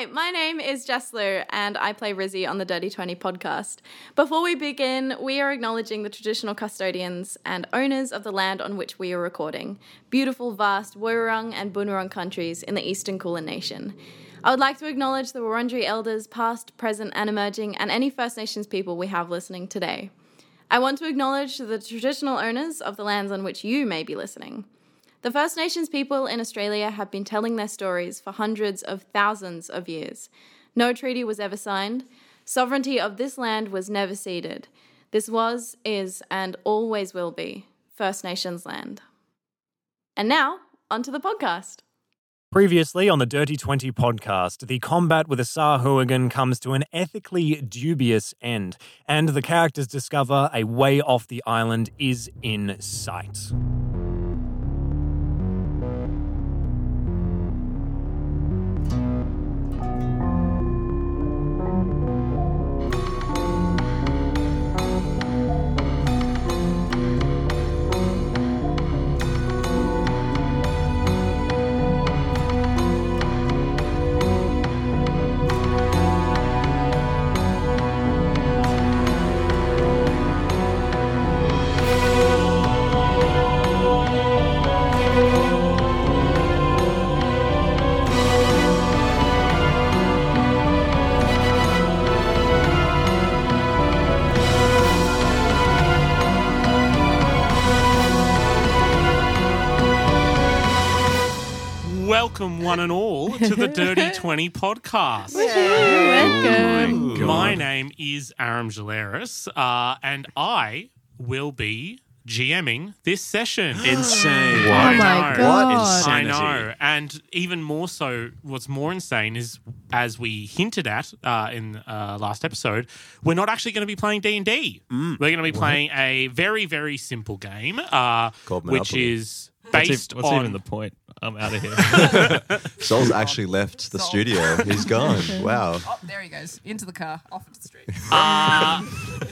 Hi, my name is Jess Lou, and I play Rizzy on the Dirty 20 podcast. Before we begin, we are acknowledging the traditional custodians and owners of the land on which we are recording beautiful, vast Woiwurrung and Boonwurrung countries in the eastern Kulin Nation. I would like to acknowledge the Wurundjeri elders, past, present, and emerging, and any First Nations people we have listening today. I want to acknowledge the traditional owners of the lands on which you may be listening. The First Nations people in Australia have been telling their stories for hundreds of thousands of years. No treaty was ever signed. Sovereignty of this land was never ceded. This was, is, and always will be First Nations land. And now, onto the podcast. Previously on the Dirty 20 podcast, the combat with a Sahuagin comes to an ethically dubious end, and the characters discover a way off the island is in sight. One and all, to the Dirty 20 podcast. Welcome. My name is Aram Jaleris, uh, and I will be GMing this session. Insane. Oh my. God. What I insanity. know. And even more so, what's more insane is, as we hinted at uh, in uh, last episode, we're not actually going to be playing D&D. Mm. We're going to be playing a very, very simple game, uh, Called which Monopoly. is What's, based ev- what's on... even the point? I'm out of here. Sol's actually left the Sol. studio. He's gone. Wow. Oh, there he goes. Into the car, off into the street. Uh,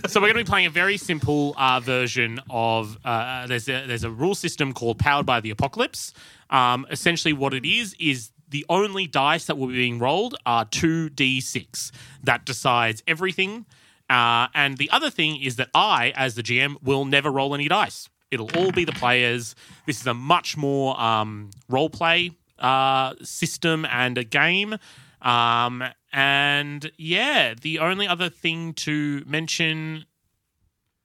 so we're going to be playing a very simple uh, version of uh, there's a there's a rule system called Powered by the Apocalypse. Um, essentially, what it is is the only dice that will be being rolled are two d6 that decides everything. Uh, and the other thing is that I, as the GM, will never roll any dice. It'll all be the players. This is a much more um, role play uh, system and a game. Um, and yeah, the only other thing to mention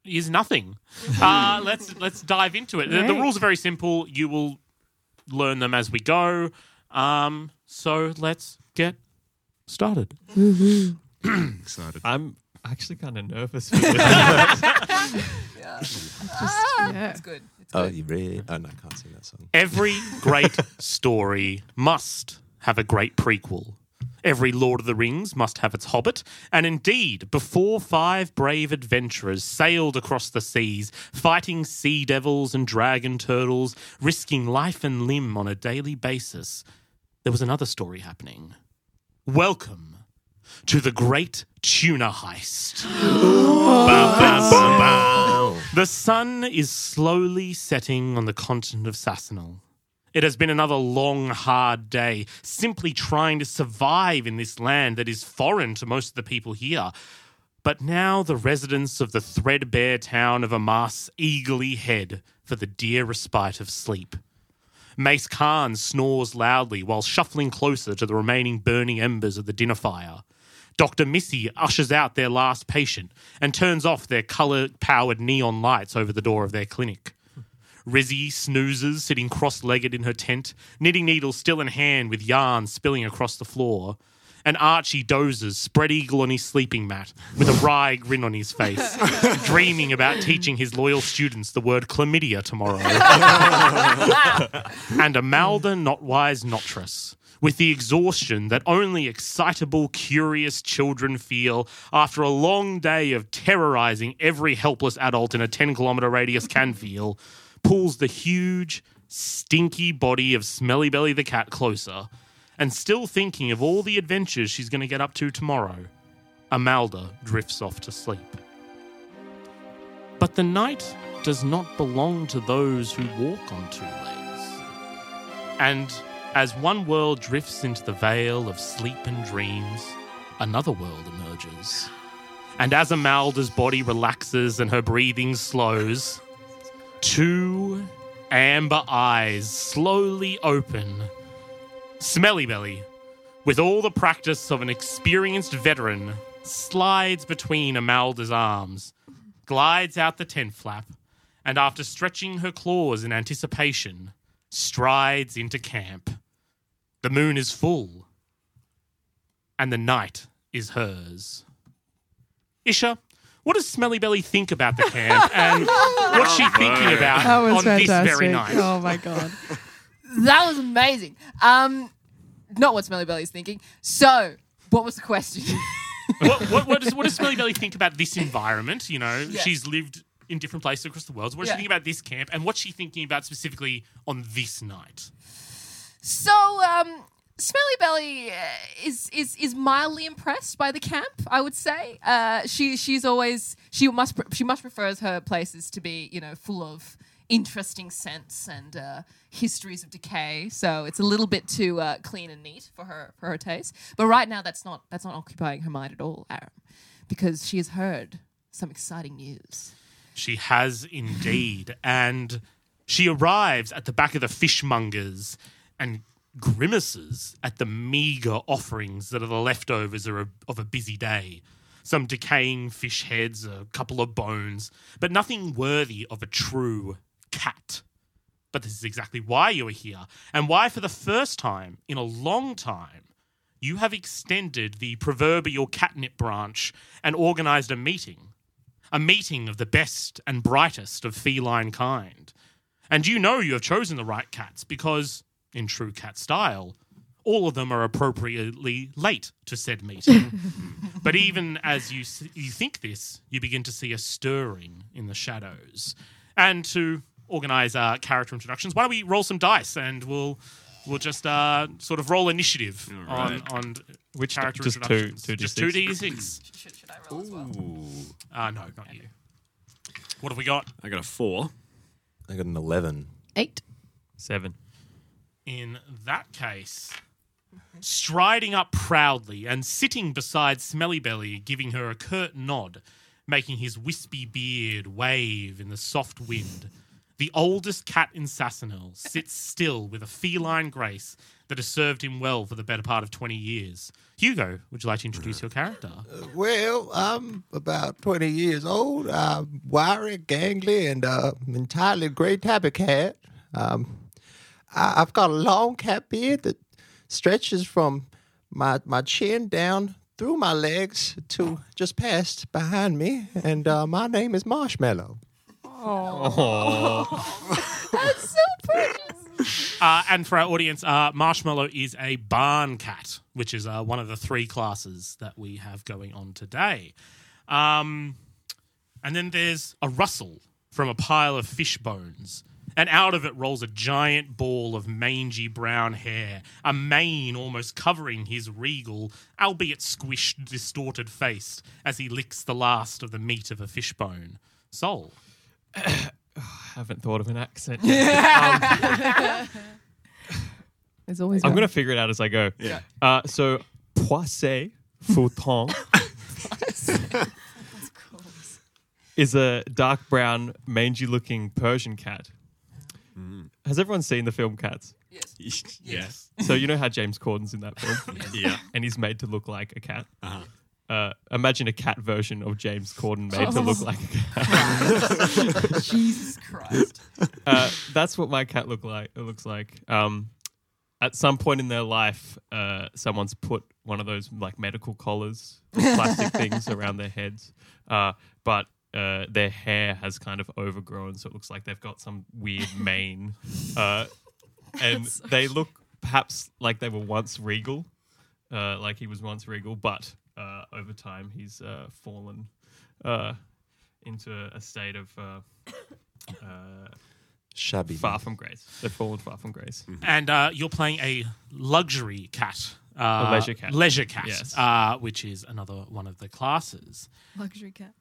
is nothing. Uh, let's let's dive into it. The, the rules are very simple. You will learn them as we go. Um, so let's get started. Excited. I'm actually kind of nervous for this. Yeah. ah, yeah. It's good. It's good Oh, good. you really? Oh, no, I can't sing that song. Every great story must have a great prequel. Every Lord of the Rings must have its hobbit. And indeed, before five brave adventurers sailed across the seas, fighting sea devils and dragon turtles, risking life and limb on a daily basis, there was another story happening. Welcome to the Great Tuna Heist. The sun is slowly setting on the continent of Sassanal. It has been another long, hard day, simply trying to survive in this land that is foreign to most of the people here. But now the residents of the threadbare town of Amas eagerly head for the dear respite of sleep. Mace Khan snores loudly while shuffling closer to the remaining burning embers of the dinner fire. Dr. Missy ushers out their last patient and turns off their color powered neon lights over the door of their clinic. Rizzy snoozes, sitting cross legged in her tent, knitting needles still in hand with yarn spilling across the floor. And Archie dozes, spread eagle on his sleeping mat, with a wry grin on his face, dreaming about teaching his loyal students the word chlamydia tomorrow. and Amalda Notwise Notress, with the exhaustion that only excitable, curious children feel after a long day of terrorizing every helpless adult in a 10 kilometer radius can feel, pulls the huge, stinky body of Smelly Belly the cat closer, and still thinking of all the adventures she's going to get up to tomorrow, Amalda drifts off to sleep. But the night does not belong to those who walk on two legs. And As one world drifts into the veil of sleep and dreams, another world emerges. And as Amalda's body relaxes and her breathing slows, two amber eyes slowly open. Smelly Belly, with all the practice of an experienced veteran, slides between Amalda's arms, glides out the tent flap, and after stretching her claws in anticipation, strides into camp. The moon is full, and the night is hers. Isha, what does Smelly Belly think about the camp, and what's she thinking about That was on fantastic. this very night? Oh my god. That was amazing. Um, not what Smelly Belly's thinking. So, what was the question? what, what, what, does, what does Smelly Belly think about this environment? You know, Yeah. she's lived in different places across the world. What does Yeah. she think about this camp, and what's she thinking about specifically on this night? So, um, Smelly Belly uh, is is is mildly impressed by the camp. I would say. Uh, she she's always she must she much prefers her places to be you know full of interesting scents and uh, histories of decay. So it's a little bit too uh, clean and neat for her for her taste. But right now, that's not that's not occupying her mind at all, Aram, because she has heard some exciting news. She has indeed. and she arrives at the back of the fishmongers and grimaces at the meager offerings that are the leftovers of a, busy day. Some decaying fish heads, a couple of bones, but nothing worthy of a true cat. But this is exactly why you are here, and why, for the first time in a long time, you have extended the proverbial catnip branch and organized a meeting a meeting of the best and brightest of feline kind. And you know you have chosen the right cats because, in true cat style, all of them are appropriately late to said meeting. but even as you, you think this, you begin to see a stirring in the shadows. And to organize uh, character introductions, why don't we roll some dice and we'll we'll just uh, sort of roll initiative on on Which character just two- introductions. two just D6? two d six. Should, should I roll as well? Uh, no, not you. What have we got? I got a four. I got an 11. Eight. Seven. In that case, striding up proudly and sitting beside Smelly Belly, giving her a curt nod, making his wispy beard wave in the soft wind, the oldest cat in Sassanel sits still with a feline grace that has served him well for the better part of 20 years. Hugo, would you like to introduce your character? Well, I'm about 20 years old. I'm wiry, gangly, and uh, entirely gray tabby cat. Um, I, I've got a long cat beard that stretches from my, my chin down through my legs to just past behind me. And uh, my name is Marshmallow. Oh, that's so precious. Uh, and for our audience, uh, Marshmallow is a barn cat, which is uh, one of the three classes that we have going on today. Um, and then there's a rustle from a pile of fish bones. And out of it rolls a giant ball of mangy brown hair, a mane almost covering his regal, albeit squished, distorted face as he licks the last of the meat of a fishbone. Sol. haven't thought of an accent yet. There's always I'm going to figure it out as I go. Yeah. Uh, so, Poissé Fouton is a dark brown, mangy looking Persian cat. Has everyone seen the film Cats? Yes. yes. So, you know how James Corden's in that film? Yeah. and he's made to look like a cat. Uh-huh. Uh, imagine a cat version of James Corden made to look like a cat. Jesus Christ. uh, that's what my cat look like. It looks like. Um, at some point in their life, uh, someone's put one of those like medical collars, plastic things around their heads, uh, but uh, their hair has kind of overgrown, so it looks like they've got some weird mane, uh, and they look perhaps like they were once regal, uh, like he was once regal, but uh, over time he's uh, fallen uh, into a state of. Uh, uh, Shabby. far from grace. They've fallen far from grace. and uh, you're playing a luxury cat. Uh, A leisure cat. Leisure cat, Yes. uh, which is another one of the classes. Luxury cat.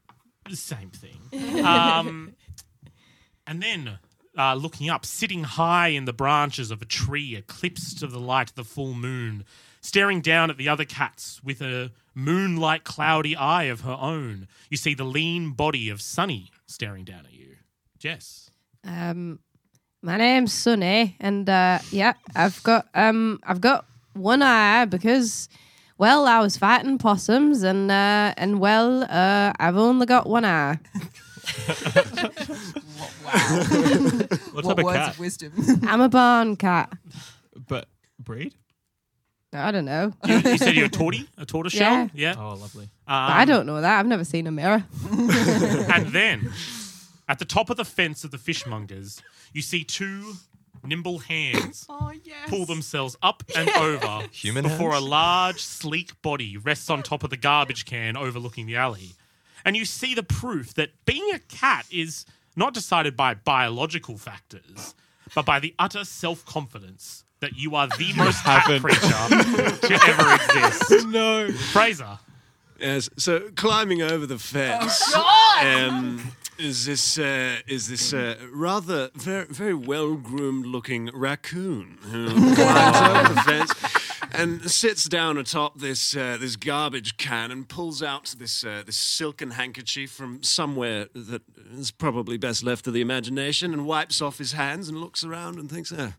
Same thing. um, and then uh, looking up, sitting high in the branches of a tree, eclipsed to the light of the full moon, staring down at the other cats with a moonlight cloudy eye of her own. You see the lean body of Sunny staring down at you. Jess. Um, my name's Sunny, and uh, yeah, I've got um, I've got one eye because, well, I was fighting possums, and uh, and well, uh, I've only got one eye. What, what type of words cat? of wisdom? I'm a barn cat. But breed? I don't know. You, you said you're a tortie? A tortoiseshell? Yeah. Oh, lovely. Um, I don't know that. I've never seen a mirror. And then, at the top of the fence of the fishmongers, you see two nimble hands oh yes. pull themselves up and over Human before hands? a large, sleek body rests on top of the garbage can overlooking the alley. And you see the proof that being a cat is not decided by biological factors, but by the utter self confidence that you are the most cat haven't. creature to ever exist. No. Fraser. Yes. So climbing over the fence um, is this uh, is this uh, rather very very well groomed looking raccoon who climbs over the fence and sits down atop this uh, this garbage can and pulls out this uh, this silken handkerchief from somewhere that is probably best left to the imagination and wipes off his hands and looks around and thinks, oh,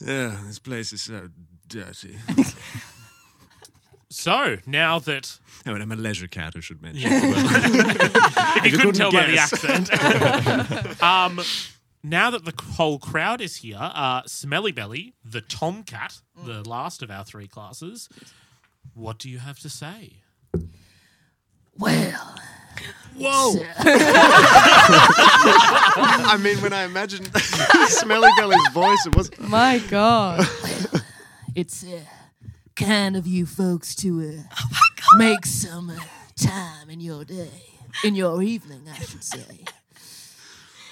yeah, this place is so dirty. So now that Oh, and I'm a leisure cat, I should mention. if you couldn't couldn't tell by the accent. um, now that the whole crowd is here, uh, Smelly Belly, the Tomcat, the last of our three classes, what do you have to say? Well, Whoa! I mean, when I imagined Smelly Belly's voice, it was. My God. it's uh, kind of you folks to uh, make some uh, time in your day, in your evening, I should say.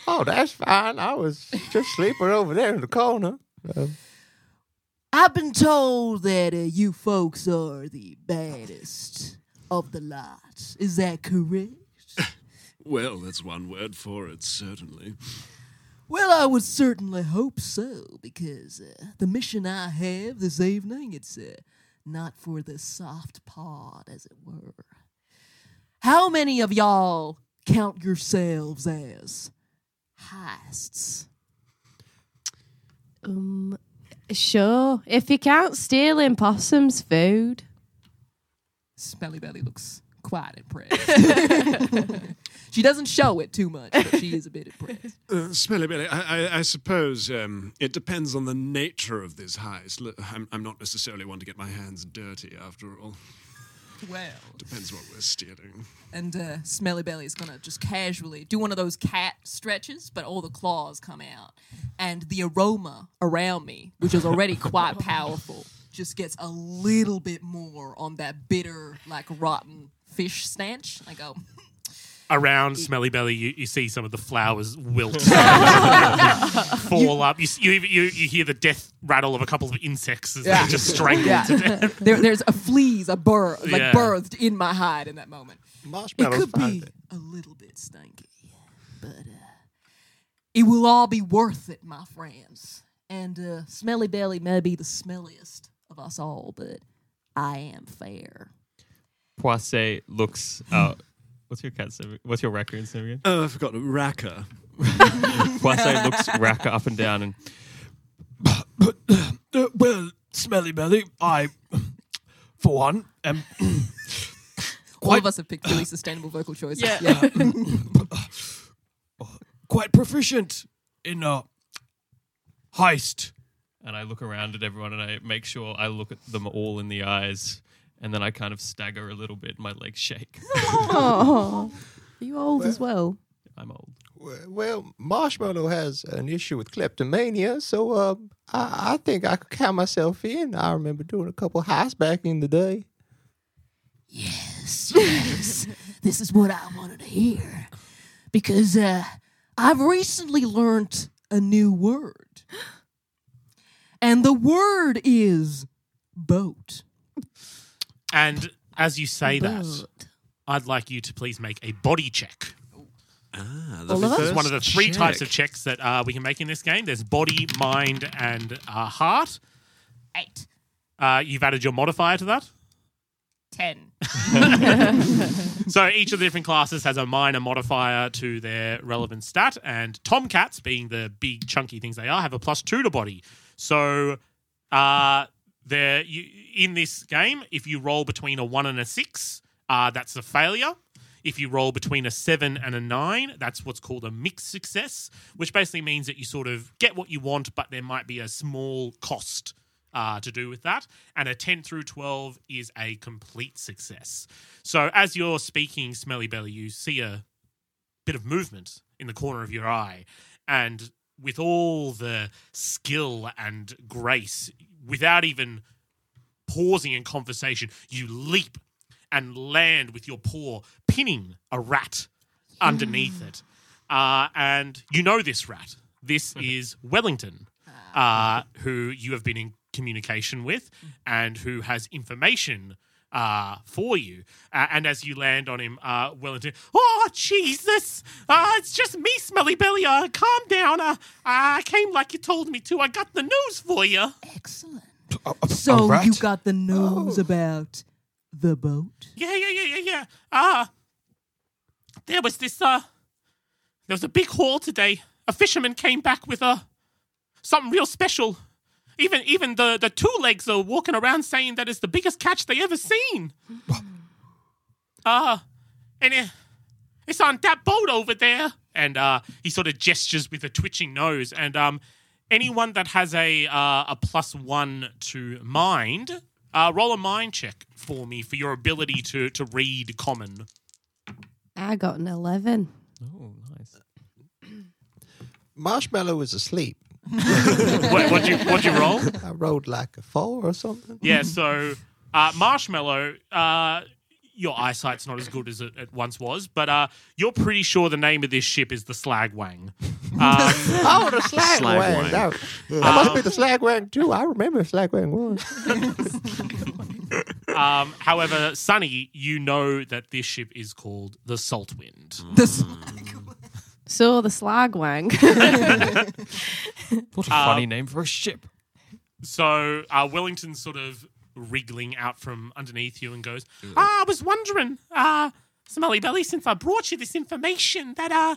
Oh, that's fine. I was just sleeping over there in the corner. Uh, I've been told that uh, you folks are the baddest of the lot. Is that correct? Well, that's one word for it, certainly. Well, I would certainly hope so, because uh, the mission I have this evening, it's uh, not for the soft pod, as it were. How many of y'all count yourselves as heists? Um, sure. If you count stealing possums food. Smelly Belly looks quite impressed. she doesn't show it too much, but she is a bit impressed. Uh, Smelly Belly, I, I, I suppose um, it depends on the nature of this heist. I'm, I'm not necessarily one to get my hands dirty, after all. Well, Depends what we're stealing. and uh, Smelly Belly is gonna just casually do one of those cat stretches, but all the claws come out, and the aroma around me, which is already quite powerful, just gets a little bit more on that bitter, like rotten fish stench. I go, Around Smelly Belly, you, you see some of the flowers wilt, fall up. You, you, you, you hear the death rattle of a couple of insects as Yeah. they just strangle yeah, to death. there, there's a fleas, a burr, like Yeah. birthed in my hide in that moment. It marshmallows could fine. be a little bit stinky, but uh, it will all be worth it, my friends. And uh, Smelly Belly may be the smelliest of us all, but I am fair. Poisse looks. Uh, what's your cat's name? What's your raccoon's name again? Oh, I forgot. Raka. Poisse looks Raka up and down and Uh, well, Smelly Belly, I, for one, am all of us have picked really sustainable vocal choices. Yeah. quite proficient in uh, heist. and I look around at everyone and I make sure I look at them all in the eyes, and then I kind of stagger a little bit. My legs shake. Oh. Are you old as well? I'm old. Well, Marshmallow has an issue with kleptomania, so uh, I, I think I could count myself in. I remember doing a couple heists back in the day. Yes, yes. this is what I wanted to hear. Because uh, I've recently learned a new word. And the word is boat. And as you say that, I'd like you to please make a body check. Ah, the All of us? This is one of the first three types of checks that uh, we can make in this game. There's body, mind, and uh, heart. Eight. Uh, you've added your modifier to that. Ten. So each of the different classes has a minor modifier to their relevant stat, and Tomcats, being the big chunky things they are, have a plus two to body. So, uh, there you in this game, if you roll between a one and a six, uh, that's a failure. If you roll between a seven and a nine, that's what's called a mixed success, which basically means that you sort of get what you want, but there might be a small cost uh, to do with that. And a 10 through 12 is a complete success. So as you're speaking, Smelly Belly, you see a bit of movement in the corner of your eye. And with all the skill and grace, without even pausing in conversation, you leap and land with your paw, pinning a rat underneath it. Uh, and you know this rat. This is Wellington, uh, who you have been in communication with and who has information uh, for you. Uh, and as you land on him, uh, Wellington, oh, Jesus! Uh, it's just me, Smelly Belly. Uh, calm down. Uh, I came like you told me to. I got the news for you. Excellent. A- a- So a rat? you got the news about the boat? Yeah, yeah, yeah, yeah, yeah. Uh, there was this, uh, there was a big haul today. A fisherman came back with, uh, something real special. Even, even the, the two legs are walking around saying that it's the biggest catch they ever seen. Uh, and it, it's on that boat over there. And, uh, he sort of gestures with a twitching nose. And, um, anyone that has a, uh, a plus one to mind, uh, roll a mind check for me for your ability to, to read common. I got an 11. Oh, nice. Marshmallow is asleep. What, what'd, you, what'd you roll? I rolled like a four or something. Yeah, so uh, Marshmallow, uh, your eyesight's not as good as it, it once was, but uh, you're pretty sure the name of this ship is the Slagwang. Um, Oh, the slag, Slag wang. wang. That, that must be the slag wang too. I remember slag wang one. um, however, Sunny, you know that this ship is called the Saltwind. This So the slag wang. What a funny name for a ship. So uh, Wellington's sort of wriggling out from underneath you and goes, ah, I was wondering, uh, Smelly Belly, since I brought you this information, that uh,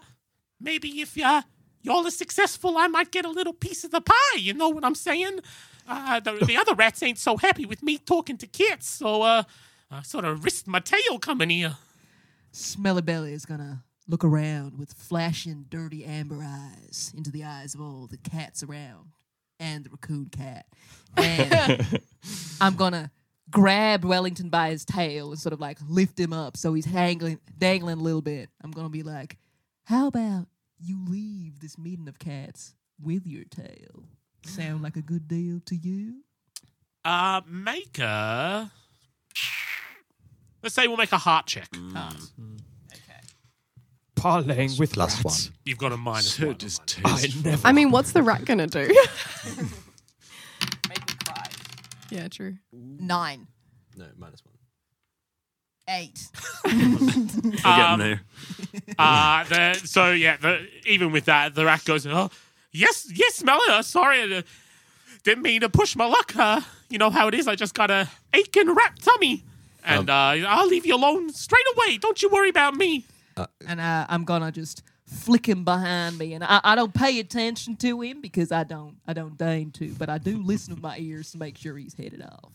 maybe if uh, y'all are successful, I might get a little piece of the pie. You know what I'm saying? Uh, the, the other rats ain't so happy with me talking to kids, so uh, I sort of risked my tail coming here. Smelly Belly is gonna look around with flashing, dirty amber eyes into the eyes of all the cats around and the raccoon cat. And I'm gonna grab Wellington by his tail and sort of like lift him up so he's hangling, dangling a little bit. I'm gonna be like, "How about you leave this meeting of cats with your tail? Sound like a good deal to you?" Uh, make a. Let's say we'll make a heart check. Parlaying with Plus rats. one. You've got a minus So one. distasteful. I never. I mean, what's the rat gonna do? Make me cry. yeah, true. Nine, No, minus one. eight. We're getting Um, there. Uh, the, so yeah, the, even with that, the rat goes, "Oh, yes, yes, Smeller. Sorry, I didn't mean to push my luck. Uh, you know how it is. I just got a aching rat tummy, and uh, I'll leave you alone straight away. Don't you worry about me." And uh, I'm gonna just flick him behind me, and I, I don't pay attention to him because I don't I don't deign to, but I do listen with my ears to make sure he's headed off.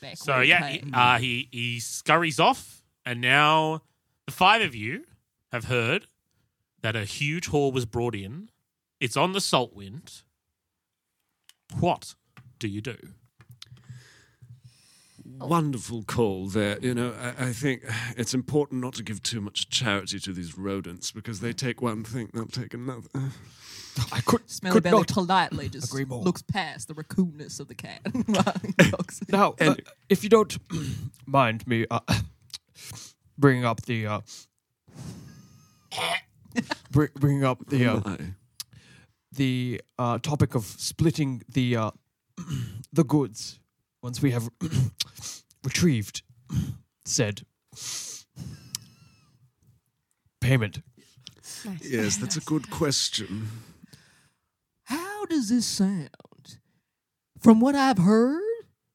Back So yeah, he, uh, he he scurries off, and now the five of you have heard that a huge haul was brought in. It's on the Saltwind. What do you do? Wonderful call there. You know, I, I think it's important not to give too much charity to these rodents because they take one thing, they'll take another. I could, Smelly could Belly not. politely just agree more. looks past the raccoonness of the cat. while he. Now, uh, if you don't mind me uh, bringing up the. Uh, bring, bringing up the uh, the uh, topic of splitting the uh, the goods once we have retrieved said payment. Yes, that's a good question. How does this sound? From what I've heard,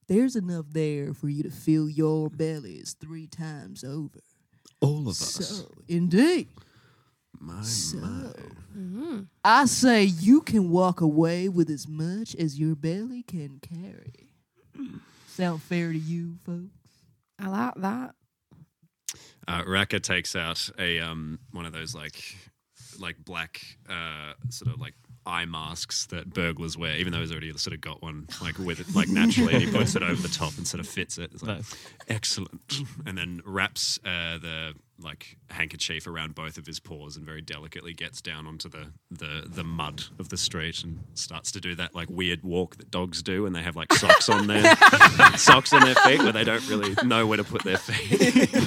there's enough there for you to fill your bellies three times over. All of us. So, indeed. My, my. So, mm-hmm. I say you can walk away with as much as your belly can carry. Sound fair to you, folks? I like that. Uh, Raka takes out a um one of those like like black uh sort of like eye masks that burglars wear, even though he's already sort of got one like with it like naturally, and he puts it over the top and sort of fits it. It's like, Nice. excellent, and then wraps uh, the like handkerchief around both of his paws and very delicately gets down onto the, the the mud of the street and starts to do that like weird walk that dogs do, and they have like socks on their socks on their feet where they don't really know where to put their feet.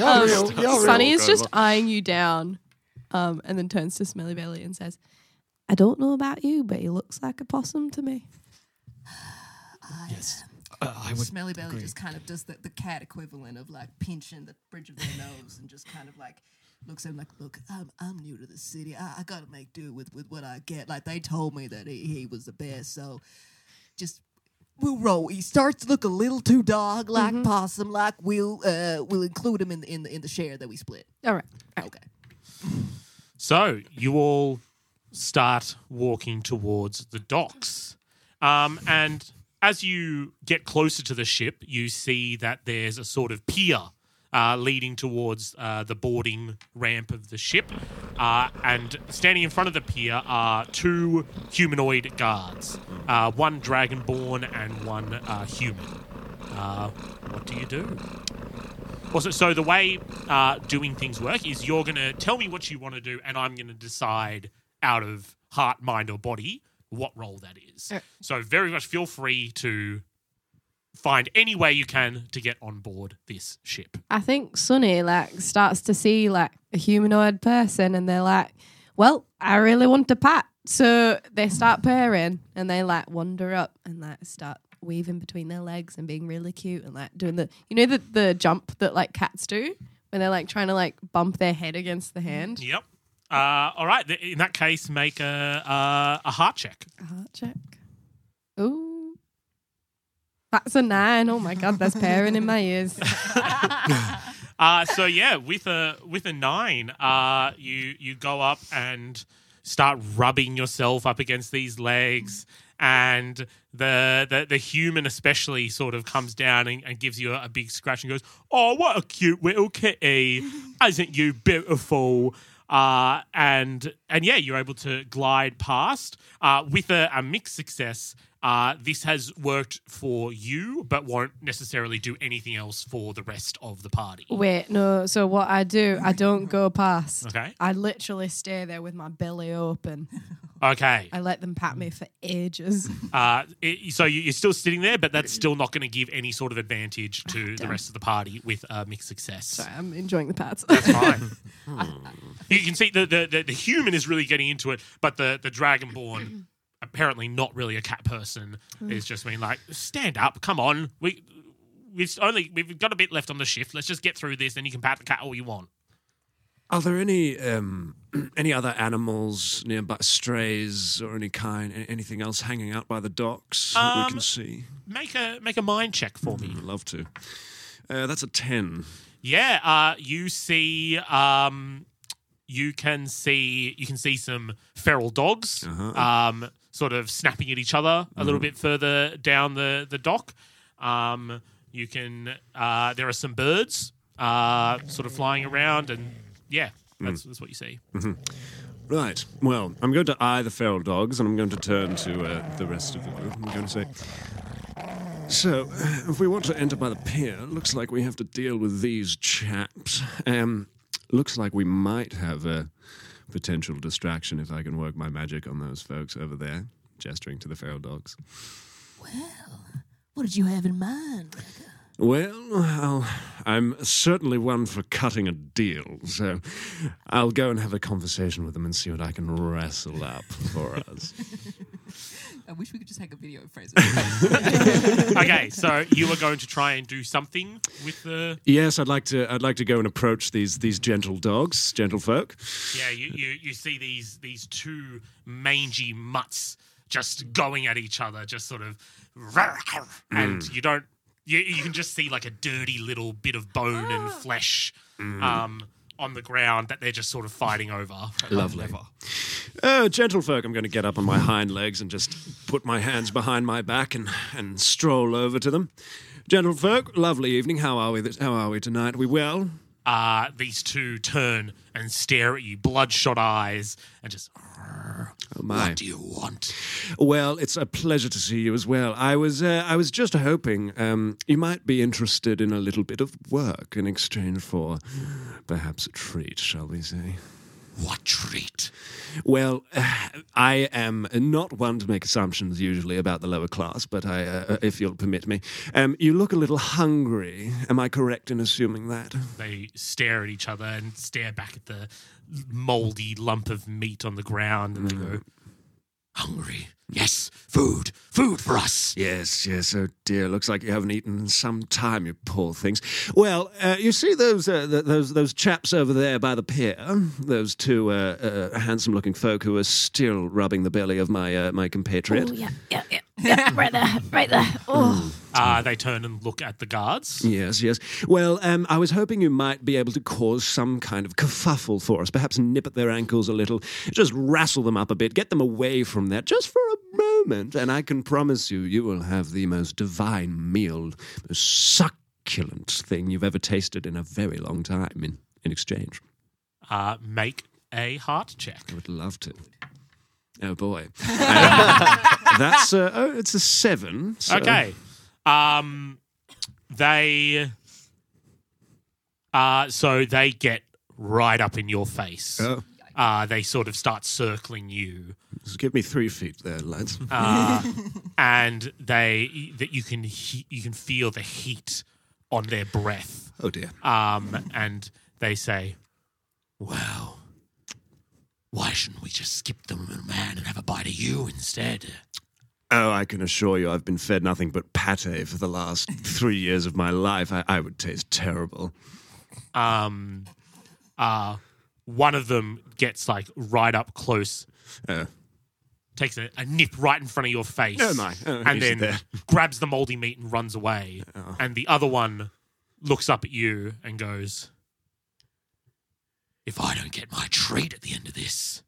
Um, real- you're real Sunny is just eyeing you down, um, and then turns to Smelly Belly and says, "I don't know about you, but he looks like a possum to me." Yes. Uh, I would Smelly Belly agree. just kind of does the, the cat equivalent of like pinching the bridge of their nose and just kind of like looks at him like, Look, I'm I'm new to the city. I, I gotta make do with, with what I get. Like they told me that he, he was the best, so just we'll roll. He starts to look a little too dog like possum like. We'll uh we'll include him in the in the in the share that we split. All right. Okay. So you all start walking towards the docks. Um, and as you get closer to the ship, you see that there's a sort of pier uh, leading towards uh, the boarding ramp of the ship. Uh, and standing in front of the pier are two humanoid guards uh, one dragonborn and one uh, human. Uh, what do you do? So the way doing things work is you're going to tell me what you want to do, and I'm going to decide out of heart, mind, or body what role that is. Uh. So, very much feel free to find any way you can to get on board this ship. I think Sunny like starts to see like a humanoid person, and they're like, "Well, I really want a pat," so they start pairing, and they like wander up and like start weaving between their legs and being really cute and like doing the you know the the jump that like cats do when they're like trying to like bump their head against the hand. Yep. Uh, all right. In that case, make a a, a heart check. A heart check. Ooh. That's a nine. Oh my god, there's pairing in my ears. Uh, so yeah, with a with a nine, uh, you you go up and start rubbing yourself up against these legs, and the the, the human especially sort of comes down and, and gives you a, a big scratch and goes, "Oh, what a cute little kitty! Isn't you beautiful?" Uh, and and yeah, you're able to glide past uh, with a, a mixed success. Uh, this has worked for you, but won't necessarily do anything else for the rest of the party. Wait, no. So what I do, I don't go past. Okay. I literally stay there with my belly open. Okay. I let them pat me for ages. Uh, it, so you- you're still sitting there, but that's still not going to give any sort of advantage to the rest of the party with uh, mixed success. Sorry, I'm enjoying the pats. That's fine. you can see the, the, the, the human is really getting into it, but the, the dragonborn, apparently not really a cat person, is just being like, stand up, come on. We, we've only we've got a bit left on the shift. Let's just get through this, then you can pat the cat all you want. Are there any um, any other animals nearby, strays or any kind, anything else hanging out by the docks that we Um, can see? Make a make a mind check for me. I'd love to. Uh, that's a ten. Yeah, uh, you see, um, you can see, you can see some feral dogs, um, sort of snapping at each other a little bit further down the the dock. Um, you can, uh, there are some birds, uh, sort of flying around, and yeah, that's, that's what you see. Right. Well, I'm going to eye the feral dogs, and I'm going to turn to uh, the rest of the group. I'm going to say. So, if we want to enter by the pier, looks like we have to deal with these chaps. Um, looks like we might have a potential distraction if I can work my magic on those folks over there, gesturing to the feral dogs. Well, what did you have in mind? Well, I'll, I'm certainly one for cutting a deal, so I'll go and have a conversation with them and see what I can wrestle up for us. I wish we could just take a video of Fraser's face. okay, so you are going to try and do something with the. Yes, I'd like to. I'd like to go and approach these these gentle dogs, gentlefolk. Yeah, you, you, you see these these two mangy mutts just going at each other, just sort of, hmm. and you don't. You, you can just see like a dirty little bit of bone and flesh um, on the ground that they're just sort of fighting over. Lovely. Uh, gentlefolk, I'm going to get up on my hind legs and just put my hands behind my back and, and stroll over to them. Gentlefolk, lovely evening. How are we? This, how are we tonight? We well? Uh, these two turn and stare at you, bloodshot eyes, and just. Oh my! What do you want? Well, it's a pleasure to see you as well. I was uh, I was just hoping um, you might be interested in a little bit of work in exchange for perhaps a treat, shall we say? What treat? Well, I am not one to make assumptions usually about the lower class, but I, uh, if you'll permit me, um, you look a little hungry. Am I correct in assuming that? They stare at each other and stare back at the moldy lump of meat on the ground, and they go, "Hungry? Yes, food, food for us." Yes, yes. Oh dear, looks like you haven't eaten in some time, you poor things. Well, uh, you see those uh, th- those those chaps over there by the pier, those two uh, uh, handsome-looking folk who are still rubbing the belly of my uh, my compatriot. Oh, yeah, yeah, yeah, yeah. right there, right there. Oh. Uh, they turn and look at the guards. Yes, yes. Well, um, I was hoping you might be able to cause some kind of kerfuffle for us. Perhaps nip at their ankles a little, just wrestle them up a bit, get them away from that, just for a moment. And I can promise you, you will have the most divine meal, most succulent thing you've ever tasted in a very long time. In in exchange, Uh, make a heart check. I would love to. Oh boy, Um, that's uh, oh, it's a seven. so- Okay. Um, they. Uh, so they get right up in your face. Oh, Uh, they sort of start circling you. just give me three feet there, lads. uh, and they that you can he- you can feel the heat on their breath. Oh dear. Um, and they say, "Well, why shouldn't we just skip the man and have a bite of you instead?" Oh, I can assure you, I've been fed nothing but pate for the last three years of my life. I, I would taste terrible. Um, uh, one of them gets like right up close, Uh, takes a, a nip right in front of your face, Oh, my. Oh, and then there. grabs the moldy meat and runs away. Oh. And the other one looks up at you and goes, If I don't get my treat at the end of this,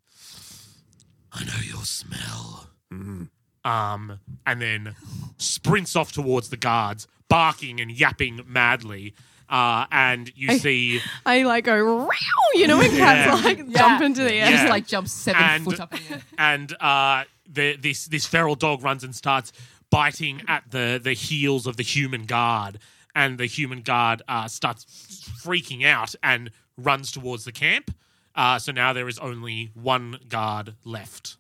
I know your smell. Mm. Um, and then sprints off towards the guards, barking and yapping madly. Uh, and you I- see I like go, "Row," you know, when cats Yeah. like jump into the air. Yeah. Just like jumps seven And- foot up in the air. and uh, the, this this feral dog runs and starts biting at the the heels of the human guard, and the human guard uh, starts freaking out and runs towards the camp. Uh, so now there is only one guard left.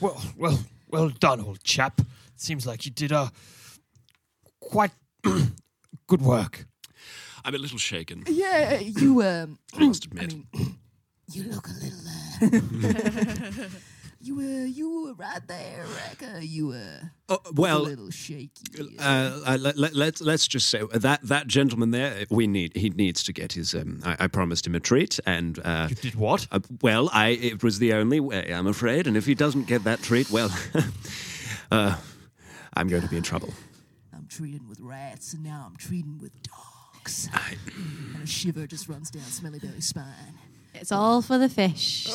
Well, well, well done, old chap. Seems like you did a quite good work. I'm a little shaken, Yeah, you um, I must admit. you look a little. Uh, you uh, you were right there, Raka. You uh, Oh, a little shaky. uh, uh, let, let, let's let's just say that that gentleman there, we need he needs to get his. Um, I, I promised him a treat, and uh, You did what? uh, well, I it was the only way, I'm afraid. And if he doesn't get that treat, well, uh, I'm going to be in trouble. I'm treating with rats, and now I'm treating with dogs. and a shiver just runs down Smelly Belly's spine. It's all for the fish.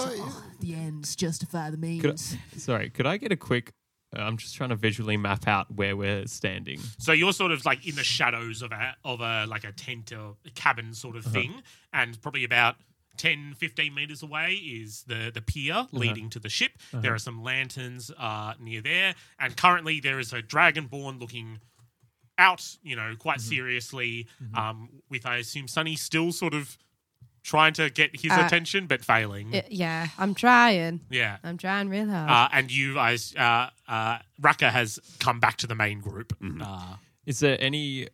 The ends justify the Could means. I, sorry, could I get a quick? Uh, I'm just trying to visually map out where we're standing. So you're sort of like in the shadows of a of a like a tent or a cabin sort of thing, and probably about 10, 15 meters away is the the pier leading to the ship. There are some lanterns uh, near there, and currently there is a dragonborn looking out, you know, quite seriously, um, with I assume Sunny still sort of trying to get his Uh, attention but failing. Y- yeah, I'm trying. yeah. I'm trying real hard. Uh, and you guys, uh, uh, Raka has come back to the main group. Uh, Is there any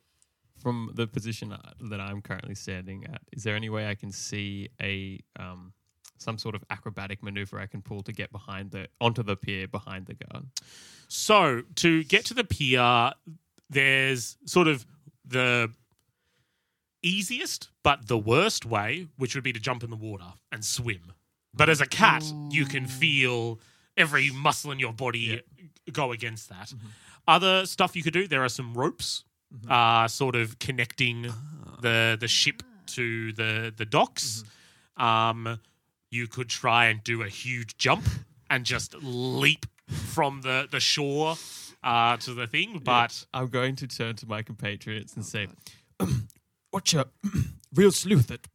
from the position that I'm currently standing at? Is there any way I can see a um, some sort of acrobatic maneuver I can pull to get behind the onto the pier behind the guard. So to get to the pier, there's sort of the easiest but the worst way, which would be to jump in the water and swim. But as a cat, you can feel every muscle in your body go against that. Other stuff you could do, there are some ropes, uh, sort of connecting the the ship to the the docks. Um, you could try and do a huge jump and just leap from the the shore uh, to the thing, but I'm going to turn to my compatriots and say, Watch a real sleuth at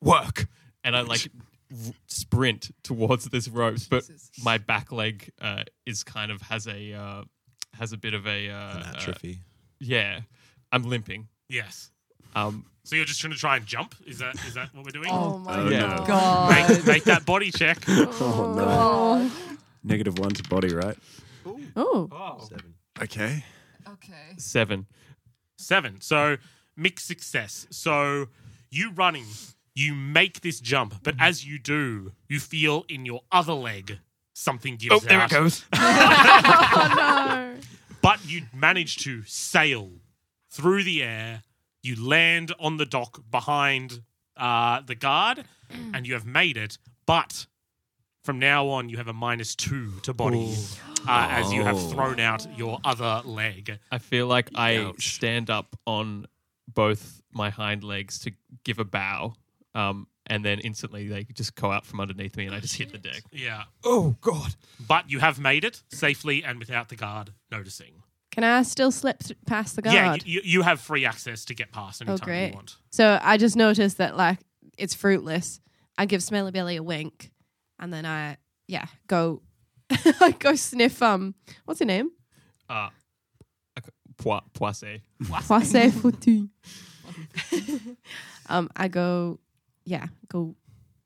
work. and I like r- sprint towards this rope, but my back leg uh, is kind of has a uh, has a bit of a uh, An uh, atrophy. yeah, I'm limping. yes. Um, So you're just trying to try and jump? Is that is that what we're doing? Oh my Oh, no. God. Make, make that body check. Oh, no. Negative one to body, right? Oh, Seven. Okay. Okay. seven. Seven. So mixed success. So you running, you make this jump, but as you do, you feel in your other leg something gives Oh, out. there it goes. But you manage to sail through the air. You land on the dock behind uh, the guard, and you have made it. But from now on, you have a minus two to body uh, as you have Oh. thrown out your other leg. I feel like I Ouch. stand up on both my hind legs to give a bow, um, and then instantly they just go out from underneath me, and I just hit the deck. Yeah. Oh, God. But you have made it safely and without the guard noticing. can I still slip th- past the guard? Yeah, you, you have free access to get past anytime great. you want. So I just noticed that like it's fruitless. I give Smelly Belly a wink, and then I yeah go I go sniff um what's her name? Uh, Poi- Poisse. Poisse foutu. um, I go yeah go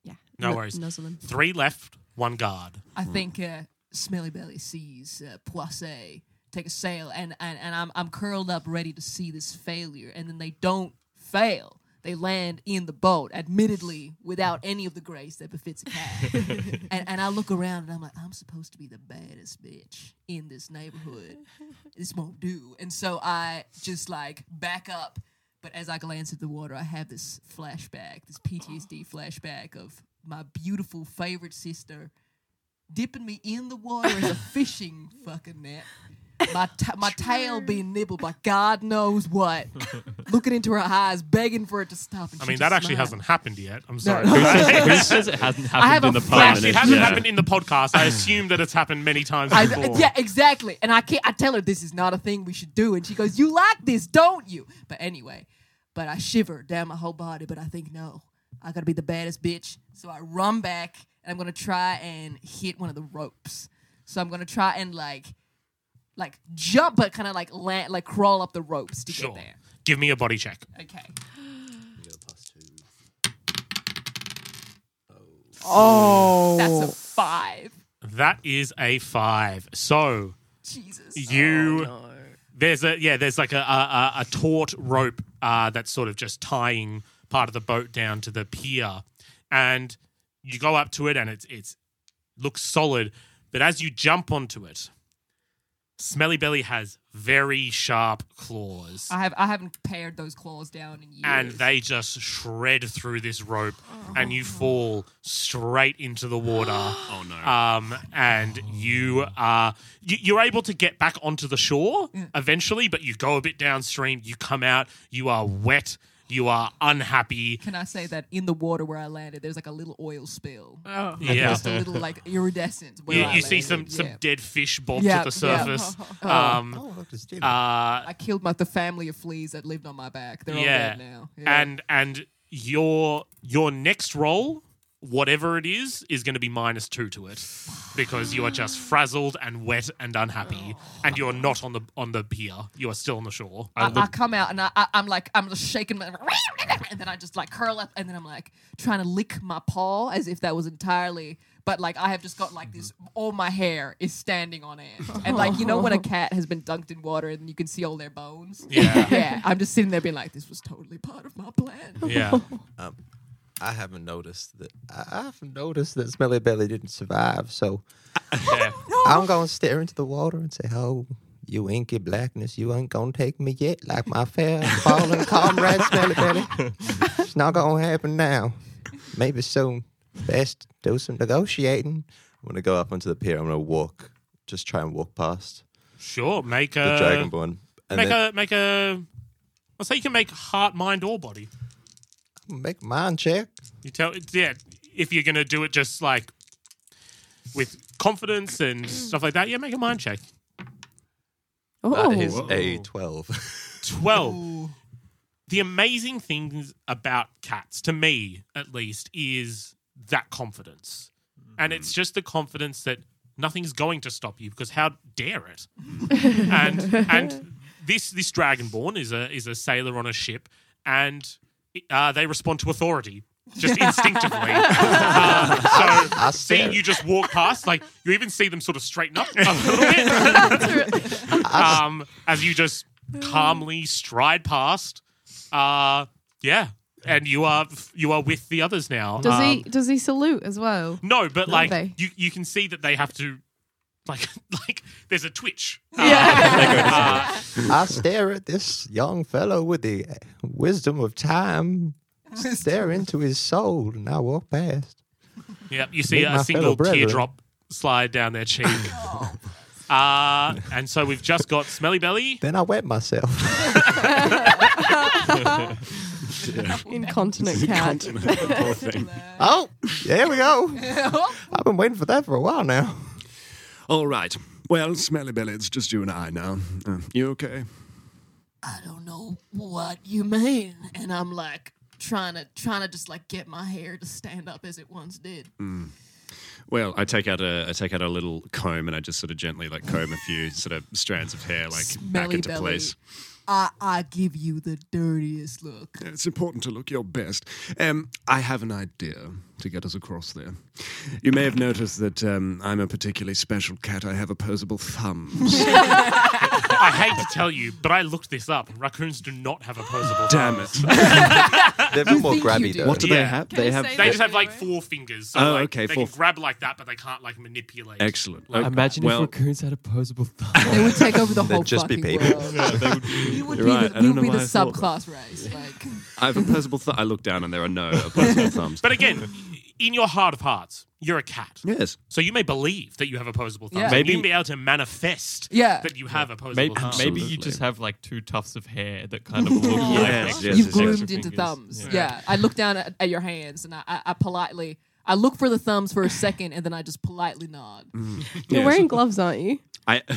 yeah No nu- worries. nuzzle him. Three left, one guard. I think uh, Smelly Belly sees uh, Poisse take a sail, and, and, and I'm, I'm curled up ready to see this failure, and then they don't fail. They land in the boat, admittedly without any of the grace that befits a cat. and, and I look around and I'm like, I'm supposed to be the baddest bitch in this neighborhood. This won't do. And so I just like back up. But as I glance at the water, I have this flashback, this PTSD flashback of my beautiful favorite sister dipping me in the water as a fishing fucking net. My, ta- my tail being nibbled by God knows what. Looking into her eyes, begging for it to stop. And I mean, that actually smiled. hasn't happened yet. I'm sorry. Who says, who says it hasn't I have happened in a the flash- past? it hasn't Yeah. happened in the podcast. I assume that it's happened many times I, before. yeah, exactly. And I can't. I tell her this is not a thing we should do, and she goes, "You like this, don't you?" But anyway, but I shiver down my whole body. But I think no, I gotta be the baddest bitch. So I run back, and I'm gonna try and hit one of the ropes. So I'm gonna try and like, like jump, but kind of like land, like crawl up the ropes to Sure. get there. Give me a body check. Okay. Oh, That's a five. That is a five. So Jesus. you there's a yeah there's like a a, a, a taut rope uh, that's sort of just tying part of the boat down to the pier, and you go up to it and it's it's looks solid, but as you jump onto it, Smelly Belly has very sharp claws. I have I haven't pared those claws down in years. and they just shred through this rope, and you fall straight into the water. Oh no. Um, and you are you, you're able to get back onto the shore eventually, but you go a bit downstream. You come out. You are wet. You are unhappy. Can I say that in the water where I landed, there's like a little oil spill. oh. Yeah. Just a little like iridescent. Where You, I you see some landed, some yeah. dead fish bob Yeah, to the yeah. surface. Um, Oh, look, it's dinner. uh, I killed my the family of fleas that lived on my back. They're all dead now. Yeah. and and your your next roll, whatever it is, is going to be minus two to it because you are just frazzled and wet and unhappy, and you're not on the on the pier. You are still on the shore. I, I come out and I, I, I'm like I'm just shaking, my, and then I just like curl up, and then I'm like trying to lick my paw as if that was entirely. But like I have just got like this, all my hair is standing on end, and like you know when a cat has been dunked in water and you can see all their bones. Yeah. yeah. I'm just sitting there being like, this was totally part of my plan. Yeah. Um, I haven't noticed that. I haven't noticed that Smelly Belly didn't survive. So Yeah. I'm gonna stare into the water and say, "Oh, you inky blackness, you ain't gonna take me yet, like my fair fallen comrade Smelly Belly. It's not gonna happen now. Maybe soon. Best do some negotiating. I'm gonna go up onto the pier. I'm gonna walk, just try and walk past Sure, make the a dragonborn. And make then a make a. I'll say you can make heart, mind, or body. Make a mind check. You tell, yeah, if you're gonna do it just like with confidence and stuff like that, yeah, make a mind check. That is Oh. a twelve. 12. The amazing things about cats, to me at least, is that confidence. And it's mm-hmm. just the confidence that nothing's going to stop you because how dare it? and and this this dragonborn is a is a sailor on a ship and uh, they respond to authority just instinctively. Uh, so I seeing stare. you just walk past, like you even see them sort of straighten up a little bit um, as you just calmly stride past. Uh, yeah, and you are you are with the others now. Does Um, he does he salute as well? No, but like they? you you can see that they have to. Like, like, there's a twitch. Uh, I stare at this young fellow with the wisdom of time. Stare into his soul, and I walk past. Yeah, you see a single teardrop slide down their cheek. uh, and so we've just got Smelly Belly. Then I wet myself. Incontinent cat. Poor oh, there we go. I've been waiting for that for a while now. All right. Well, Smelly Belly, it's just you and I now. Uh, you okay? I don't know what you mean. And I'm like trying to trying to just like get my hair to stand up as it once did. Well, I take out a I take out a little comb and I just sort of gently like comb a few sort of strands of hair like back into belly. place. I I give you the dirtiest look. It's important to look your best. Um, I have an idea to get us across there. You may have noticed that um, I'm a particularly special cat. I have opposable thumbs. I hate to tell you, but I looked this up. Raccoons do not have opposable Damn thumbs. it! They're a bit more grabby, though. What do they Yeah. have? Can They you have. say They that? just have like four fingers. So Oh, like, okay, They four can grab like that, but they can't like manipulate. Excellent. Like, Imagine well, if raccoons had opposable thumbs. They would take over the whole just be fucking people. world. You would You're be right. the, I don't we would know be why I thought subclass race. Like I have opposable. Th- I look down and there are no opposable thumbs. But again, in your heart of hearts, you're a cat. yes, So you may believe that you have opposable thumbs. Yeah. Maybe- You may be able to manifest Yeah. that you have opposable Maybe, thumbs. maybe you just have like two tufts of hair that kind of look like Yes, extra- yes, you've yes, groomed into fingers. thumbs. Yeah. Yeah. I look down at, at your hands and I, I, I politely I look for the thumbs for a second and then I just politely nod. You're Yes. wearing gloves, aren't you? I.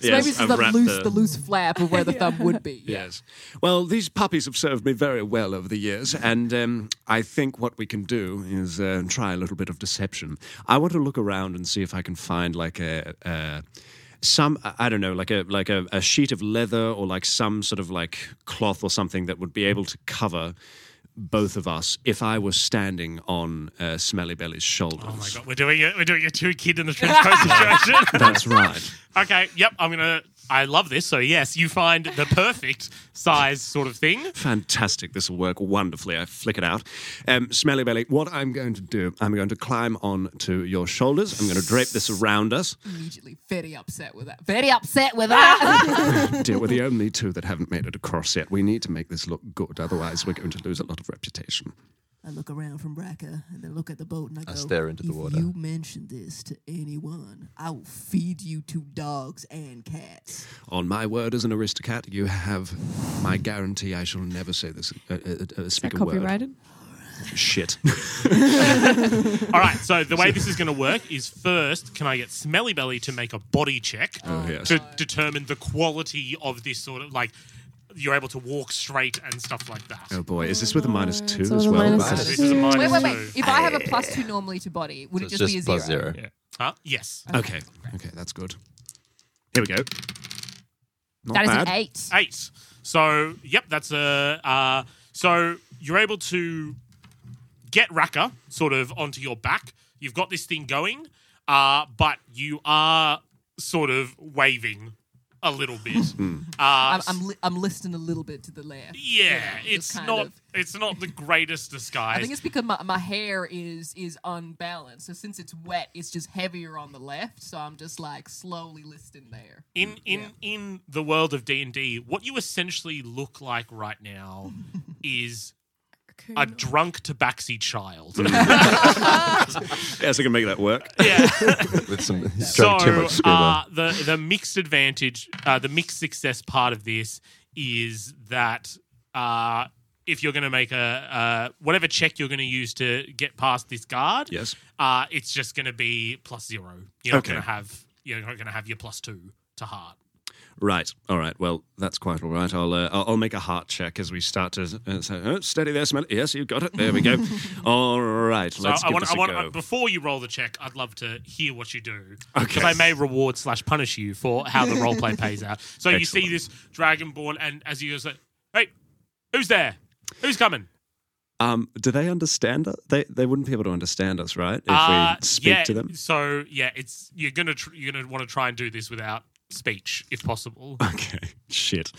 So maybe it's the loose the- the loose flap of where the thumb would be. Yeah. Yes. Well, these puppies have served me very well over the years, and um, I think what we can do is uh, try a little bit of deception. I want to look around and see if I can find like a. a some I don't know, like a like a, a sheet of leather or like some sort of like cloth or something that would be able to cover both of us if I was standing on uh, Smelly Belly's shoulders. Oh my god, we're doing it. We're doing a two kid in the trench coat situation. That's right. okay, yep. I'm gonna. I love this. So yes, you find the perfect size sort of thing. Fantastic. This will work wonderfully. I flick it out. Um, Smelly Belly, what I'm going to do, I'm going to climb on to your shoulders. I'm going to drape this around us. Immediately very upset with that. Very upset with that. Dear, we're the only two that haven't made it across yet. We need to make this look good. Otherwise, we're going to lose a lot of reputation. I look around from Braca and then look at the boat and I go, stare into the if water. you mention this to anyone, I will feed you to dogs and cats. On my word as an aristocrat, you have my guarantee I shall never say this, uh, uh, uh, speak a word. Copyrighted. Shit. All right. So the way this is going to work is first, can I get Smelly Belly to make a body check Oh, yes. to determine the quality of this sort of like you're able to walk straight and stuff like that. Oh boy, is this with a minus two So as well? two. this is a minus wait, wait, wait. If I have a plus two normally to body, would So it it's just, be a zero? plus zero. Yeah. Huh? Yes. Okay, okay, that's good. Here we go. Not That is bad. an eight. Eight. So, yep, that's a. Uh, so you're able to get Raka sort of onto your back. You've got this thing going, uh, but you are sort of waving a little bit. Hmm. Uh, I'm I'm, li- I'm listening a little bit to the left. yeah, you know, just it's kind not of- it's not the greatest disguise. I think it's because my, my hair is is unbalanced. So since it's wet, it's just heavier on the left. So I'm just like slowly listing there. in in in the world of D and D, what you essentially look like right now is a drunk tabaxi child. Yes, I can make that work. yeah. with some so drunk too uh, the the mixed advantage, uh, the mixed success part of this is that uh, if you're going to make a uh, whatever check you're going to use to get past this guard, Yes. uh, it's just going to be plus zero. You're not Okay. going to have you're not going to have your plus two to heart. Right. All right. Well, that's quite all right. I'll uh, I'll I'll make a heart check as we start to uh, say, oh, steady there, smell. Yes, you got it. There we go. all right. So Let's I give want, this I a want go. before you roll the check, I'd love to hear what you do Okay. because I may reward slash punish you for how the role play pays out. So you see Excellent. this dragonborn, and as you say, "Hey, who's there? Who's coming?" Um, do they understand us? They they wouldn't be able to understand us, right? If Uh, we speak yeah, to them. So yeah, it's you're gonna tr- you're gonna want to try and do this without speech if possible Okay. Shit.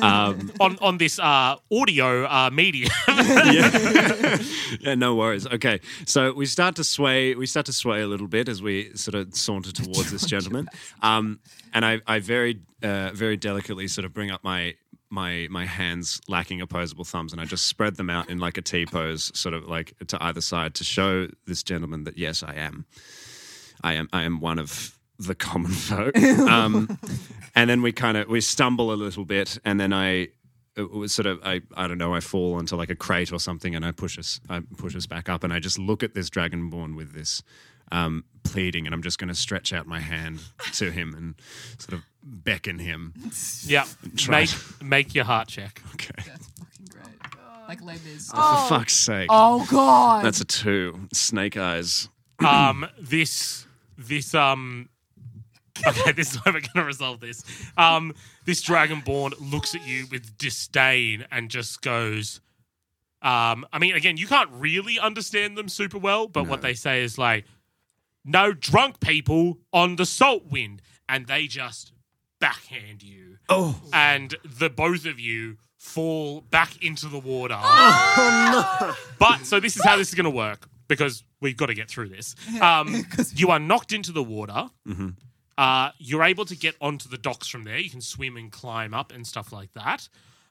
Um, on on this uh, audio uh, medium. yeah. yeah, no worries. Okay, so we start to sway. We start to sway a little bit as we sort of saunter towards this gentleman. Um, and I, I very, uh, very delicately sort of bring up my my my hands lacking opposable thumbs, and I just spread them out in like a T pose, sort of like to either side, to show this gentleman that yes, I am, I am, I am one of the common folk. Um, and then we kind of we stumble a little bit, and then I it was sort of I I don't know I fall onto like a crate or something and I push us I push us back up and I just look at this dragonborn with this um, pleading and I'm just going to stretch out my hand to him and sort of beckon him. yeah, Try make make your heart check. Okay. That's fucking great. Like Les Mis. For fuck's sake. Oh god. That's a two. Snake eyes. um this this um okay this is how we're gonna resolve this um this dragonborn looks at you with disdain and just goes um i mean again you can't really understand them super well but what they say is like no drunk people on the salt wind and they just backhand you Oh. and the both of you fall back into the water. But so this is how this is going to work because we've got to get through this. Um, you are knocked into the water. Uh, you're able to get onto the docks from there. You can swim and climb up and stuff like that.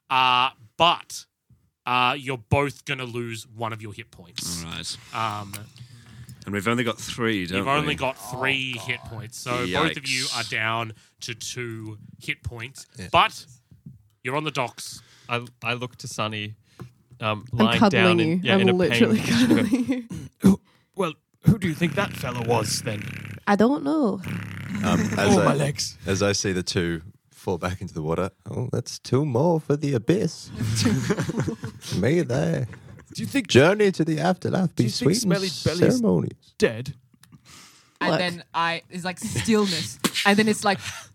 Uh, but uh, you're both going to lose one of your hit points. All right. Um, And we've only got three, don't You've we? only got three hit points, so both of you are down to two hit points. But you're on the docks. I, I look to Sunny, um, I'm lying down cuddling in, you. yeah, I'm in a literally pain. cuddling you. Well, who do you think that fella was then? I don't know. Um, as, Oh, I, my legs. as I see the two fall back into the water, oh, that's two more for the abyss. May their Do you think journey to the afterlife be sweet and Smelly Belly's- ceremonious. dead? and Look. then I it's like stillness, and then it's like Eileen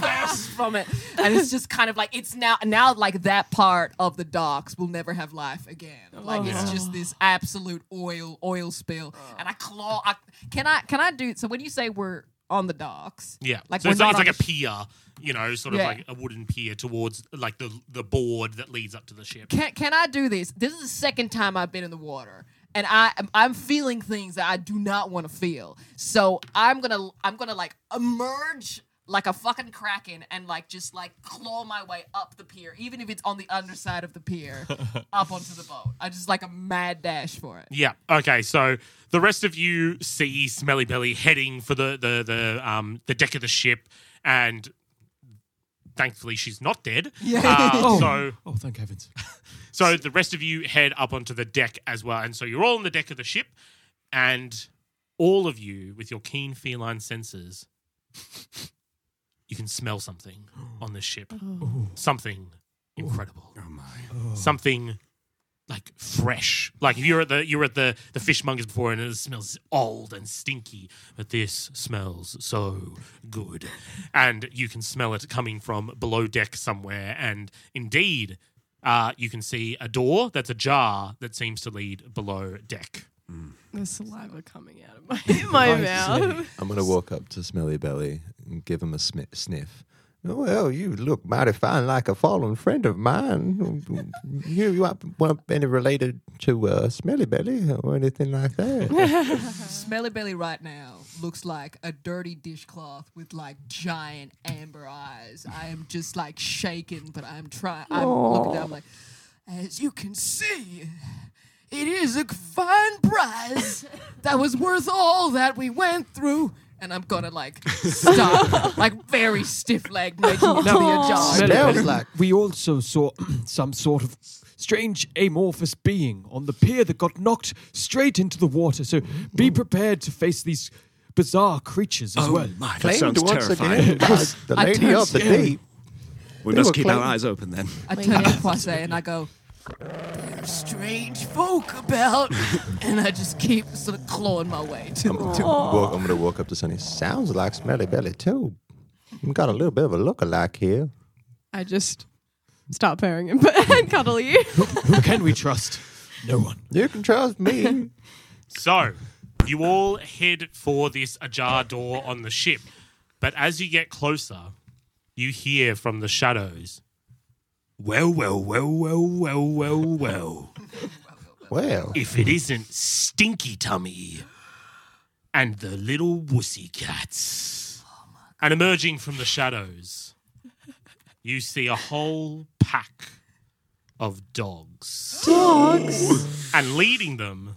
bursts from it, and it's just kind of like it's now now like that part of the docks will never have life again. Oh, like it's just this absolute oil oil spill, oh. and I claw. I, can I can I do so when you say we're on the docks? Yeah, Like so we're it's, not it's on like a sh- pier, you know, sort of Yeah. like a wooden pier towards like the the board that leads up to the ship. Can can I do this? This is the second time I've been in the water, and I I'm feeling things that I do not want to feel. So I'm gonna I'm gonna like emerge like a fucking kraken and like just like claw my way up the pier, even if it's on the underside of the pier, up onto the boat. I just like a mad dash for it. Yeah. Okay. So the rest of you see Smelly Belly heading for the the the um the deck of the ship, and thankfully she's not dead. Yeah. Uh, Oh. So Oh, thank heavens. so the rest of you head up onto the deck as well, and so you're all on the deck of the ship, and all of you with your keen feline senses, you can smell something on the ship. Something incredible. Oh my. Something like fresh. Like if you're at the you're at the the fishmongers before and it smells old and stinky, but this smells so good, and you can smell it coming from below deck somewhere. And indeed, uh, you can see a door that's ajar that seems to lead below deck. There's saliva coming out of my, my mouth. I'm going to walk up to Smelly Belly and give him a smi- sniff. Well, you look mighty fine like a fallen friend of mine. You, you aren't weren't any related to uh, Smelly Belly or anything like that. Smelly Belly right now looks like a dirty dishcloth with like giant amber eyes. I am just like shaking, but I'm trying. I'm looking down like, as you can see, it is a fine prize that was worth all that we went through. And I'm gonna like stop, like very stiff leg, making it to the jar. Smelly Smells like- we also saw some sort of strange amorphous being on the pier that got knocked straight into the water. So be prepared to face these bizarre creatures as Oh well. my, that Claimed sounds once terrifying. again by the I lady turned of the scary. deep. We They must were keep our claiming- eyes open then. I turn to Poisse and I go, "There's strange folk about," and I just keep sort of clawing my way to I'm, the walk, I'm going to walk up to Sunny. Sounds like Smelly Belly too. You got a little bit of a look-alike here. I just start pairing him and cuddle you. Who can we trust? No one. You can trust me. So, you all head for this ajar door on the ship. But as you get closer, you hear from the shadows, Well, well, well, well, well, well, well. well, If it isn't Stinky Tummy and the little wussy cats. And emerging from the shadows, you see a whole pack of dogs. Dogs? And leading them,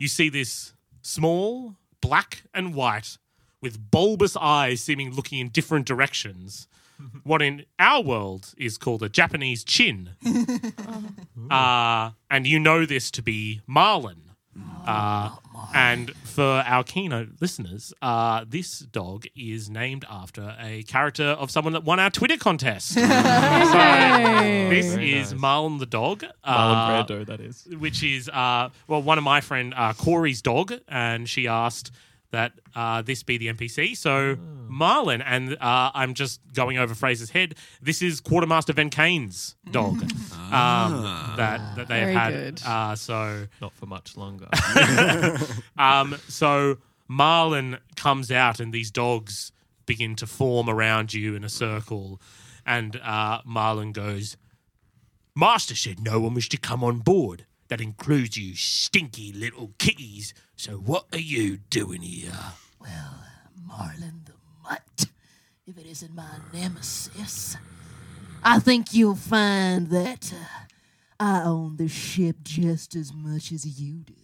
you see this small, black and white, with bulbous eyes seeming looking in different directions. What in our world is called a Japanese chin. Uh, and you know this to be Marlon. Uh, and for our keynote listeners, uh, this dog is named after a character of someone that won our Twitter contest. so this Very is nice. Marlon the dog. Marlon uh, Brando, that is. which is uh, well, one of my friend uh, Corey's dog, and she asked that uh, this be the NPC. So Marlon, and uh, I'm just going over Fraser's head. This is Quartermaster Van Kane's dog um, that that they Very have had. good. Uh, so Not for much longer. um, so Marlon comes out, and these dogs begin to form around you in a circle. And uh, Marlon goes, Master said no one was to come on board. That includes you stinky little kitties. So what are you doing here? Well, Marlon the Mutt, if it isn't my nemesis, I think you'll find that uh, I own the ship just as much as you do.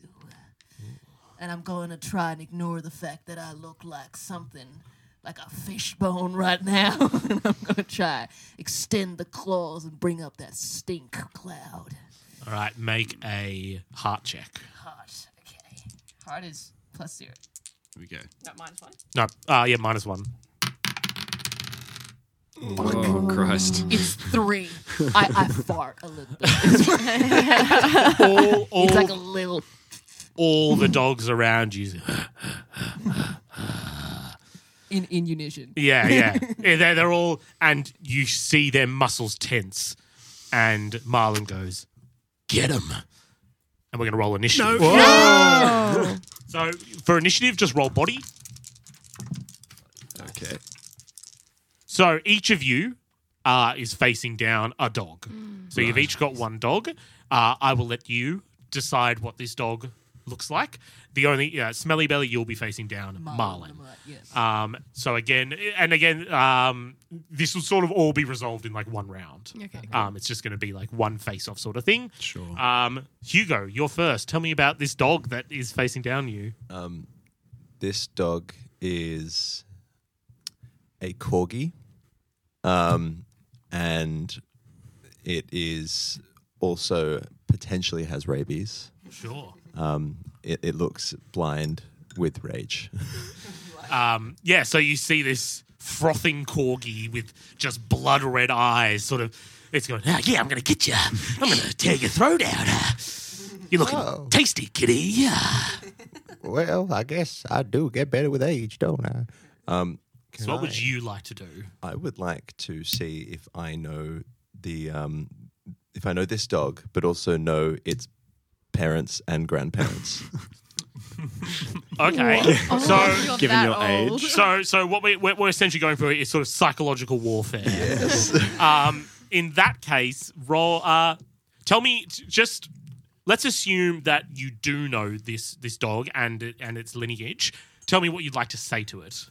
And I'm going to try and ignore the fact that I look like something like a fishbone right now. and I'm going to try extend the claws and bring up that stink cloud. All right, make a heart check. Hot. Okay. Heart is plus zero. Here we go. Not minus one. No, uh, yeah, minus one. Oh, Christ. It's three. I, I fart a little bit. All, all, It's like a little. all the dogs around you. In in unison. Yeah, yeah. Yeah, they're, they're all, and you see their muscles tense. And Marlon goes, Get him. And we're going to roll initiative. So for initiative, just roll body. Okay. So each of you uh, is facing down a dog. So you've each got one dog. Uh, I will let you decide what this dog looks like. The only uh, smelly belly you'll be facing down, Marlon. Yes. Um, so again, and again, um, this will sort of all be resolved in like one round. Okay. Um, it's just going to be like one face-off sort of thing. Sure. Um, Hugo, you're first. Tell me about this dog that is facing down you. Um, this dog is a corgi, um, and it is also potentially has rabies. Sure. Um, it, it looks blind with rage. Um, yeah, so you see this frothing corgi with just blood red eyes, sort of. It's going, ah, yeah, I'm going to get you. I'm going to tear your throat out. You're looking Oh. tasty, kitty. Yeah. well, I guess I do get better with age, don't I? Um, So, can what would you like to do? I would like to see if I know the um, if I know this dog, but also know its parents and grandparents. Okay, so You're Given that your old. age. so so what we, we're, we're essentially going for is sort of psychological warfare. Yes. um, in that case, roll. Uh, tell me, t- just let's assume that you do know this this dog and it, and its lineage. Tell me what you'd like to say to it.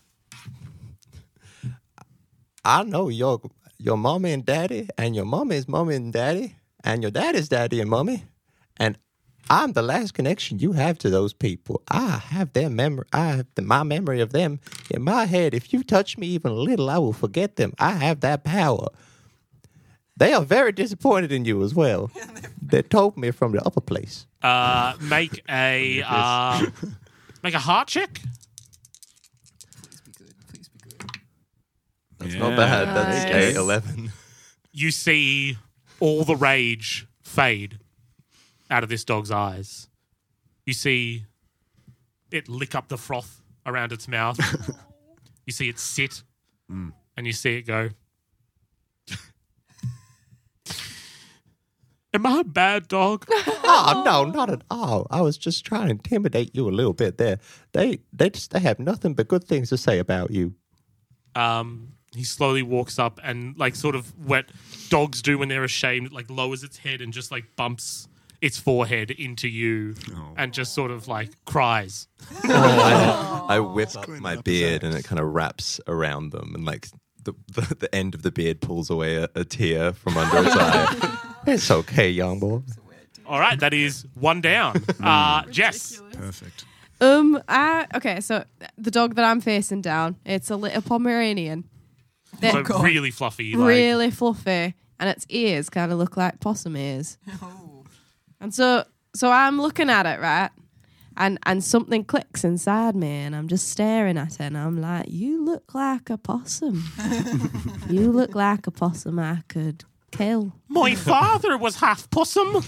I know your your mommy and daddy, and your mommy's mommy and daddy, and your daddy's daddy and mommy, and I'm the last connection you have to those people. I have their memory. I have the, my memory of them in my head. If you touch me even a little, I will forget them. I have that power. They are very disappointed in you as well. they told me from the upper place. Uh, make a uh, make a heart check. Please be good. Please be good. That's not bad. That's Nice. okay. 11. You see all the rage fade out of this dog's eyes. You see it lick up the froth around its mouth. you see it sit, and you see it go. Am I a bad dog? Oh no, not at all. I was just trying to intimidate you a little bit there. They they just they have nothing but good things to say about you. um, he slowly walks up and like sort of what dogs do when they're ashamed, like lowers its head and just like bumps its forehead into you and just sort of like cries. I, I whip up my beard and it kind of wraps around them and like the, the, the end of the beard pulls away a, a tear from under its eye. It's okay, young boy. All right, that is one down. Uh, Jess, Perfect. Um, I okay. So the dog that I'm facing down, it's a little Pomeranian, so really fluffy. Like, really fluffy, and its ears kind of look like possum ears. And so, so I'm looking at it right, and and something clicks inside me, and I'm just staring at it, and I'm like, "You look like a possum. you look like a possum I could kill." My father was half possum.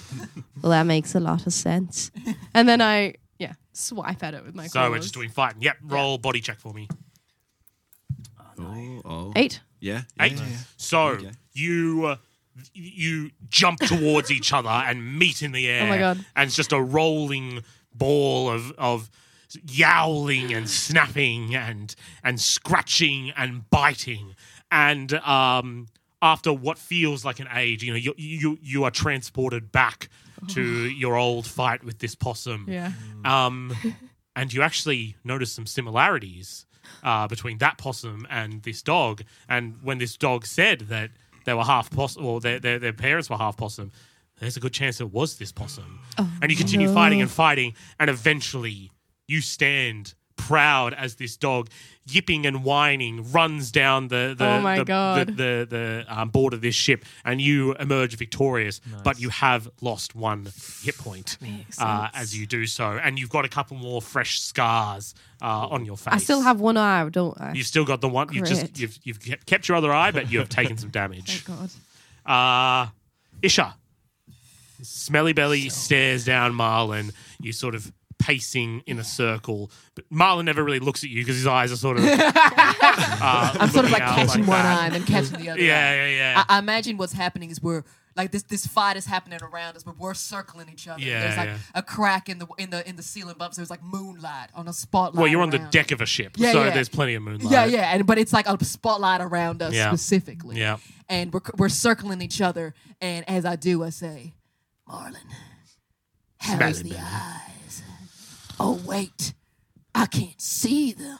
Well, that makes a lot of sense. And then I, yeah, swipe at it with my So we're just doing fighting. Yep, roll body check for me. Oh, oh. eight. Yeah. Eight. yeah, yeah. So Okay. you uh, you jump towards each other and meet in the air. Oh my God. And it's just a rolling ball of of yowling and snapping and and scratching and biting and um after what feels like an age you know you you you are transported back to your old fight with this possum Yeah. um, and you actually notice some similarities uh, between that possum and this dog. And when this dog said that they were half possum, or their, their, their parents were half possum, there's a good chance it was this possum. Oh, and you continue no. fighting and fighting, and eventually you stand proud as this dog, yipping and whining, runs down the the Oh my the, God. the, the, the um, board of this ship, and you emerge victorious. But you have lost one hit point uh, as you do so, and you've got a couple more fresh scars uh, on your face. I still have one eye, don't I? You've still got the one. You've just you've you've kept- kept your other eye, but you have taken some damage. Oh god. Uh, Isha, Smelly Belly stares down Marlon. You sort of pacing in a circle, but Marlon never really looks at you because his eyes are sort of. uh, I'm sort of like catching one that. eye and then catching the other eye. Yeah, yeah, yeah. I, I imagine what's happening is we're like this this fight is happening around us, but we're circling each other. Yeah, There's like yeah. a crack in the in the in the ceiling bumps. There's like moonlight on a spotlight. well, you're on the deck of a ship, Yeah, so yeah. there's plenty of moonlight. Yeah, yeah, and but it's like a spotlight around us specifically. Yeah. and we're we're circling each other. And as I do, I say, "Marlon, how's Smelly the belly. Eyes? Oh wait, I can't see them.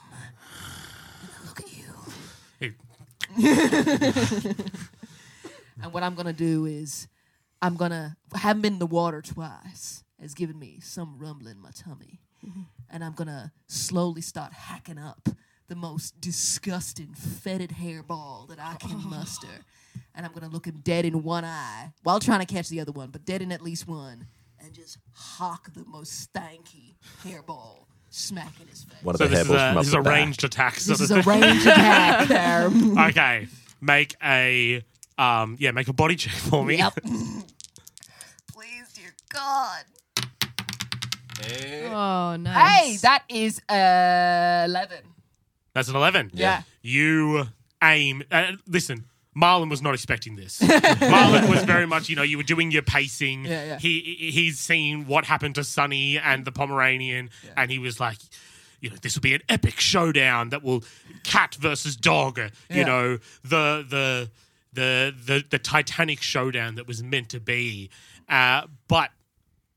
And I look at you." It- And what I'm gonna do is, I'm gonna I haven't been in the water twice. Has given me some rumbling in my tummy, mm-hmm. and I'm gonna slowly start hacking up the most disgusting fetid hairball that I can muster. And I'm gonna look him dead in one eye while trying to catch the other one, but dead in at least one, and just hawk the most stanky hairball smack in his face. One of so the this is, hairballs a, from this is the a back. ranged attack. This is a thing. range attack there. okay, make a um, yeah, make a body check for me. Yep. Please, dear God. Oh, nice. Hey, that is uh, 11. That's an 11. Yeah. You aim. Uh, listen, Marlon was not expecting this. Marlon was very much, you know, you were doing your pacing. Yeah, yeah. He he's seen what happened to Sunny and the Pomeranian, and he was like, you know, this will be an epic showdown that will cat versus dog. You Yeah. know, the the the the the Titanic showdown that was meant to be. Uh, but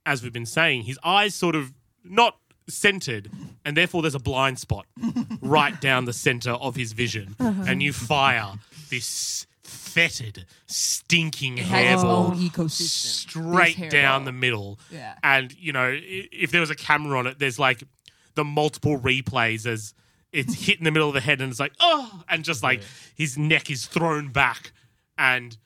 as we've been saying, his eyes sort of not centered, and therefore there's a blind spot right down the center of his vision, and you fire this fetid, stinking has its hairball own ecosystem, straight this down the middle. Yeah. And you know, if there was a camera on it, there's like the multiple replays as it's hit in the middle of the head, and it's like oh, and just like his neck is thrown back, and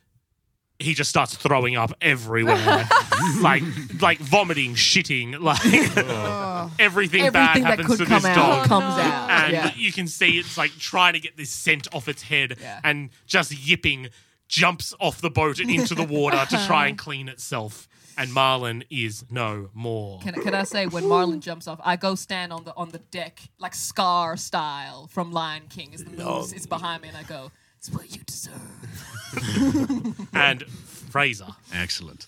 he just starts throwing up everywhere, like like vomiting, shitting, like oh. everything, bad Everything that happens could to come this out dog. comes out. And yeah. you can see it's like trying to get this scent off its head Yeah. and just yipping, jumps off the boat and into the water to try and clean itself. And Marlon is no more. Can, can I say when Marlon jumps off, I go stand on the on the deck like Scar style from Lion King. As the moose is behind me, and I go, "It's what you deserve." and Fraser. Excellent.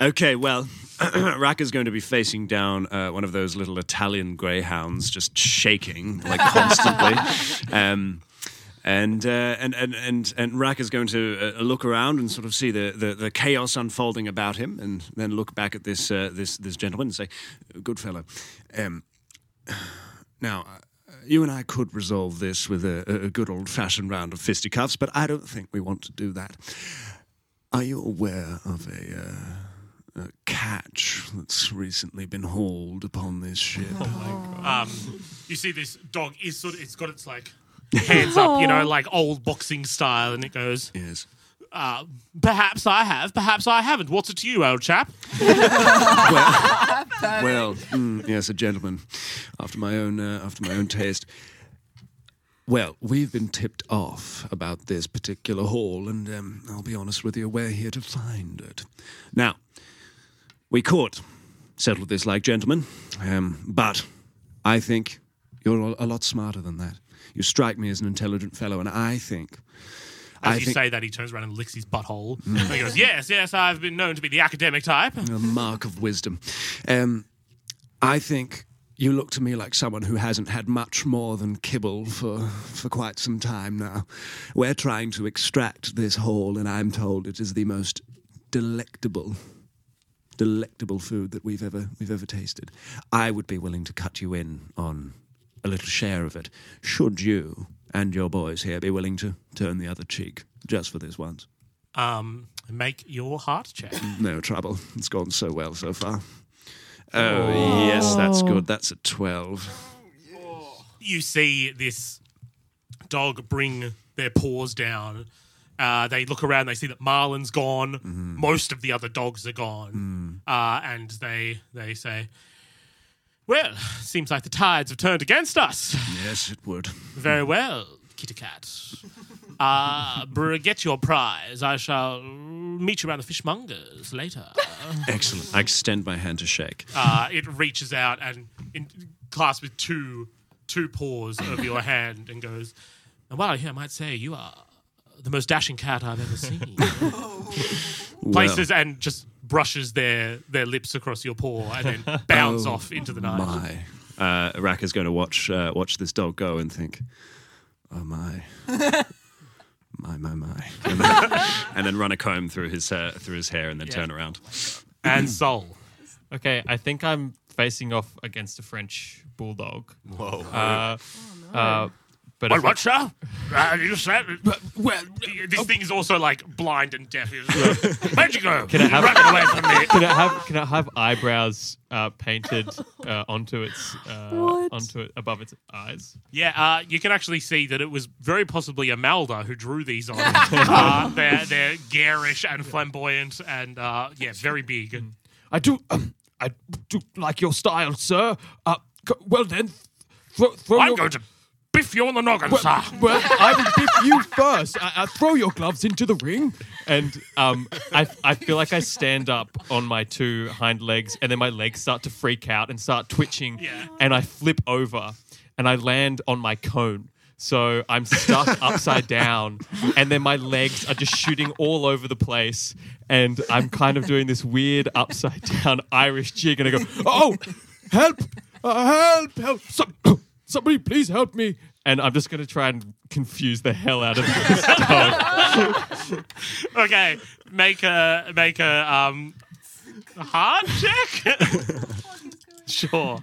Okay, well, Raka's going to be facing down uh, one of those little Italian greyhounds, just shaking like constantly. um, and, uh, and and and and Raka's going to uh, look around and sort of see the, the, the chaos unfolding about him, and then look back at this uh, this this gentleman and say, "Good fellow, um, now." You and I could resolve this with a, a good old fashioned round of fisticuffs, but I don't think we want to do that. Are you aware of a, uh, a catch that's recently been hauled upon this ship? Um, you see this dog is sort of it's got its like hands up, you know, like old boxing style, and it goes, yes. Uh, "Perhaps I have, perhaps I haven't. What's it to you, old chap?" Well, mm, yes, a gentleman after my own uh, after my own taste. Well, we've been tipped off about this particular haul, and um, I'll be honest with you, we're here to find it. Now, we could settle this like gentlemen, um, but I think you're a lot smarter than that. You strike me as an intelligent fellow, and I think. As I you think say that, he turns around and licks his butthole. And he goes, "Yes, yes, I've been known to be the academic type." a mark of wisdom. Um, I think you look to me like someone who hasn't had much more than kibble for, for quite some time now. We're trying to extract this whole, and I'm told it is the most delectable, delectable food that we've ever we've ever tasted. I would be willing to cut you in on a little share of it, should you and your boys here be willing to turn the other cheek just for this once. Um, make your heart check. No trouble. It's gone so well so far. Oh, yes, that's good. That's a 12. you see this dog bring their paws down. Uh, they look around. They see that Marlon's gone. Most of the other dogs are gone, uh, and they they say, "Well, seems like the tides have turned against us." Yes, it would. Very well, Kitty Cat. Uh, br- get your prize. I shall meet you around the fishmongers later. Excellent. I extend my hand to shake. uh, it reaches out and in, clasps with two two paws of your hand and goes, "Well, here I might say you are the most dashing cat I've ever seen." Places and just brushes their their lips across your paw and then bounds Oh, off into the night. My. Uh, Raka's going to watch uh, watch this dog go and think, oh my. My my my, and then, and then run a comb through his uh, through his hair, and then Yeah. turn around. And Sol. Okay, I think I'm facing off against a French bulldog. Whoa. Uh, uh, but What, what, sir? Uh, you said, well, this thing is also like blind and deaf. It's like, Where'd you go? Can I have- Run away from me. can it have can it have eyebrows uh, painted uh, onto its uh, onto it above its eyes? Yeah, uh, you can actually see that it was very possibly Amalda who drew these on. uh, they're, they're garish and flamboyant and, uh, yeah, very big. I do. Um, I do like your style, sir. Uh, c- well then, throw, throw I'm your. going to biff you on the noggin, well, sir. well, I will biff you first. I, I throw your gloves into the ring. And um, I I feel like I stand up on my two hind legs, and then my legs start to freak out and start twitching, Yeah. and I flip over, and I land on my cone. So I'm stuck upside down, and then my legs are just shooting all over the place, and I'm kind of doing this weird upside down Irish jig, and I go, "Oh, help! Uh, help! Help! Some, somebody, please help me!" And I'm just going to try and confuse the hell out of this dog. Okay, make a make a um hard check. sure.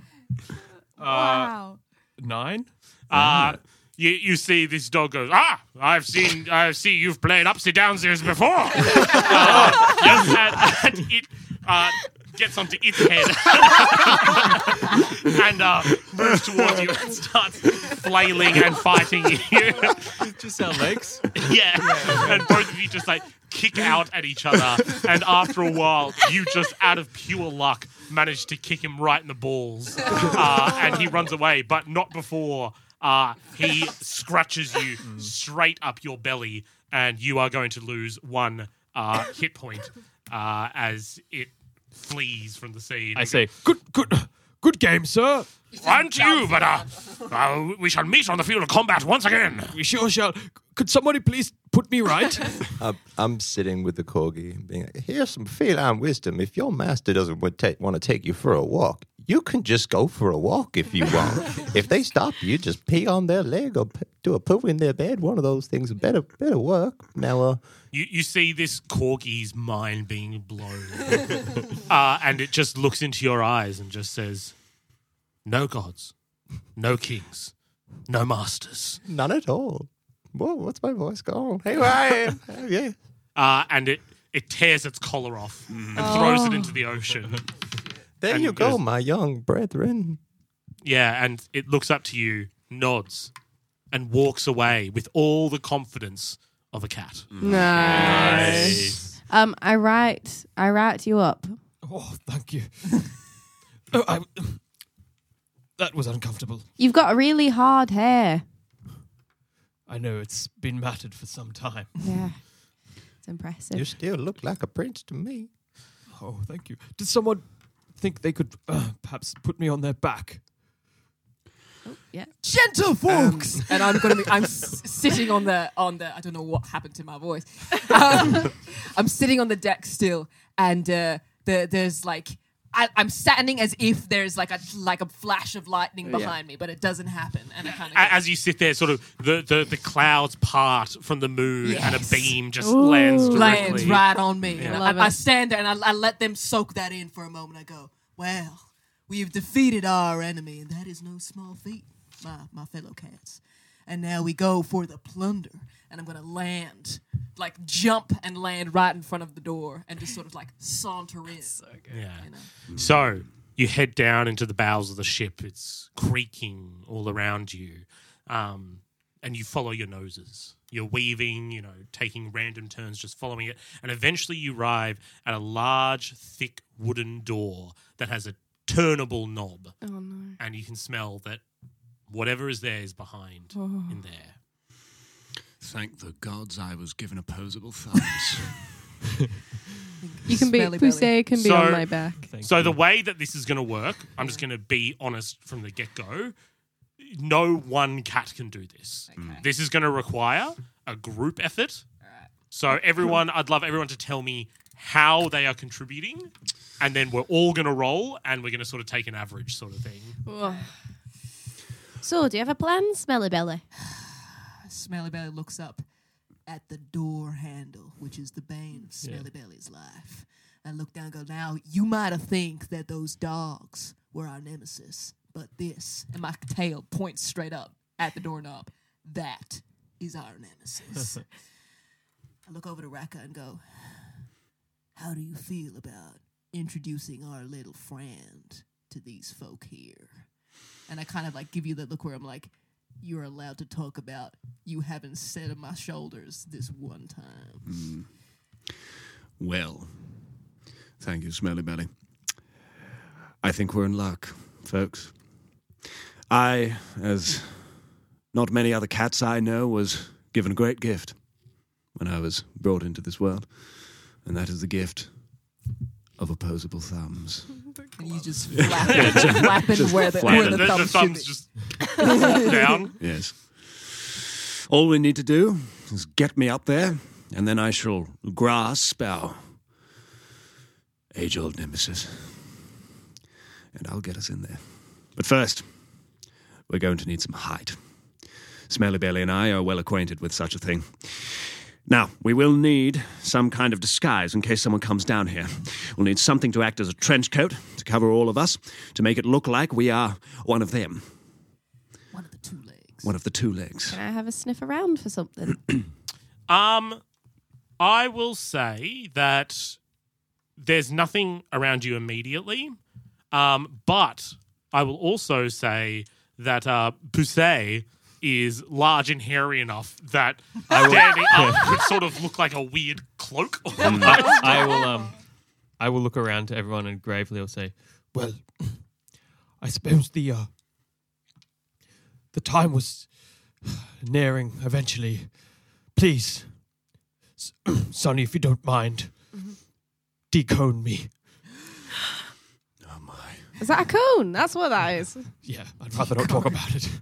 wow. Nine. Uh you, you see this dog goes, ah, I've seen, I see you've played upsy downstairs before. uh, yes, and, and it uh, gets onto its head and uh, moves towards you and starts flailing and fighting you. Just our legs. yeah. And both of you just like kick out at each other. And after a while, you just out of pure luck manage to kick him right in the balls. Uh, and he runs away, but not before uh, he scratches you straight up your belly. And you are going to lose one uh, hit point uh, as it flees from the scene. I say, "Good, good, good game, sir. And you, but uh, uh, we shall meet on the field of combat once again. We sure shall. Could somebody please put me right? I'm, I'm sitting with the corgi, being like, "Here's some feline wisdom. If your master doesn't want to take you for a walk, you can just go for a walk if you want. if they stop you, just pee on their leg or p- do a poo in their bed. One of those things better better work. Now, uh, You, you see this corgi's mind being blown. uh, and it just looks into your eyes and just says, No gods, no kings, no masters. none at all. Whoa, what's my voice going? Hey, where I am. Oh, yeah. Uh, and it, it tears its collar off and throws it into the ocean. There And you go, goes- my young brethren. Yeah, and it looks up to you, nods, and walks away with all the confidence of a cat. Nice. Um, I write, I write you up. oh, thank you. oh, I, that was uncomfortable. You've got really hard hair. I know it's been matted for some time. Yeah, it's impressive. You still look like a prince to me. Oh, thank you. Did someone think they could uh, perhaps put me on their back? yeah. gentle folks and i'm gonna be i'm s- sitting on the on the i don't know what happened to my voice um, i'm sitting on the deck still and uh the, there's like I, I'm standing as if there's like a like a flash of lightning behind me, but it doesn't happen, and I kind of As you sit there, sort of the, the, the clouds part from the moon and a beam just lands directly. lands right on me. And Love I, I stand there and I, I let them soak that in for a moment. I go, Well, we have defeated our enemy, and that is no small feat, my, my fellow cats. And now we go for the plunder. And I'm gonna land, like jump and land right in front of the door, and just sort of like saunter in. Yeah. You know? So you head down into the bowels of the ship. It's creaking all around you. Um, and you follow your noses. You're weaving, you know, taking random turns, just following it. And eventually you arrive at a large, thick wooden door that has a turnable knob. Oh no. And you can smell that whatever is there is behind in there. Thank the gods I was given opposable thumbs. You can be Smelly belly. Pusey can be So- on my back. So you. the way that this is going to work, I'm just going to be honest from the get go. No one cat can do this. Mm. This is going to require a group effort. So everyone, I'd love everyone to tell me how they are contributing, and then we're all going to roll, and we're going to sort of take an average sort of thing. So, do you have a plan, Smelly Belly? Smelly Belly looks up at the door handle, which is the bane of Smelly Belly's life. I look down and go, Now, you might have think that those dogs were our nemesis, but this, And my tail points straight up at the doorknob. that is our nemesis. I look over to Raka and go, How do you feel about introducing our little friend to these folk here? And I kind of like give you that look where I'm like, You're allowed to talk about you having sat on my shoulders this one time. Mm. well, thank you, Smelly Belly. I think we're in luck, folks. I, as not many other cats I know, was given a great gift when I was brought into this world, and that is the gift of opposable thumbs. And you just flapping, flapping where the, flapping. where The, the, the, the thumbs should just down. Yes. All we need to do is get me up there, and then I shall grasp our age old nemesis. And I'll get us in there. But first, we're going to need some height. Smelly Belly and I are well acquainted with such a thing. Now, we will need some kind of disguise in case someone comes down here. We'll need something to act as a trench coat to cover all of us, to make it look like we are one of them. One of the two legs. One of the two legs. Can I have a sniff around for something? Um, I will say that there's nothing around you immediately. Um, but I will also say that uh, Poussey is large and hairy enough that standing up could sort of look like a weird cloak. I, I will um, I will look around to everyone and gravely will say, Well, I suppose the uh, the time was nearing eventually. Please, Sunny, if you don't mind, decone me. Is that a cone? That's what that is. Yeah, I'd rather not talk about it.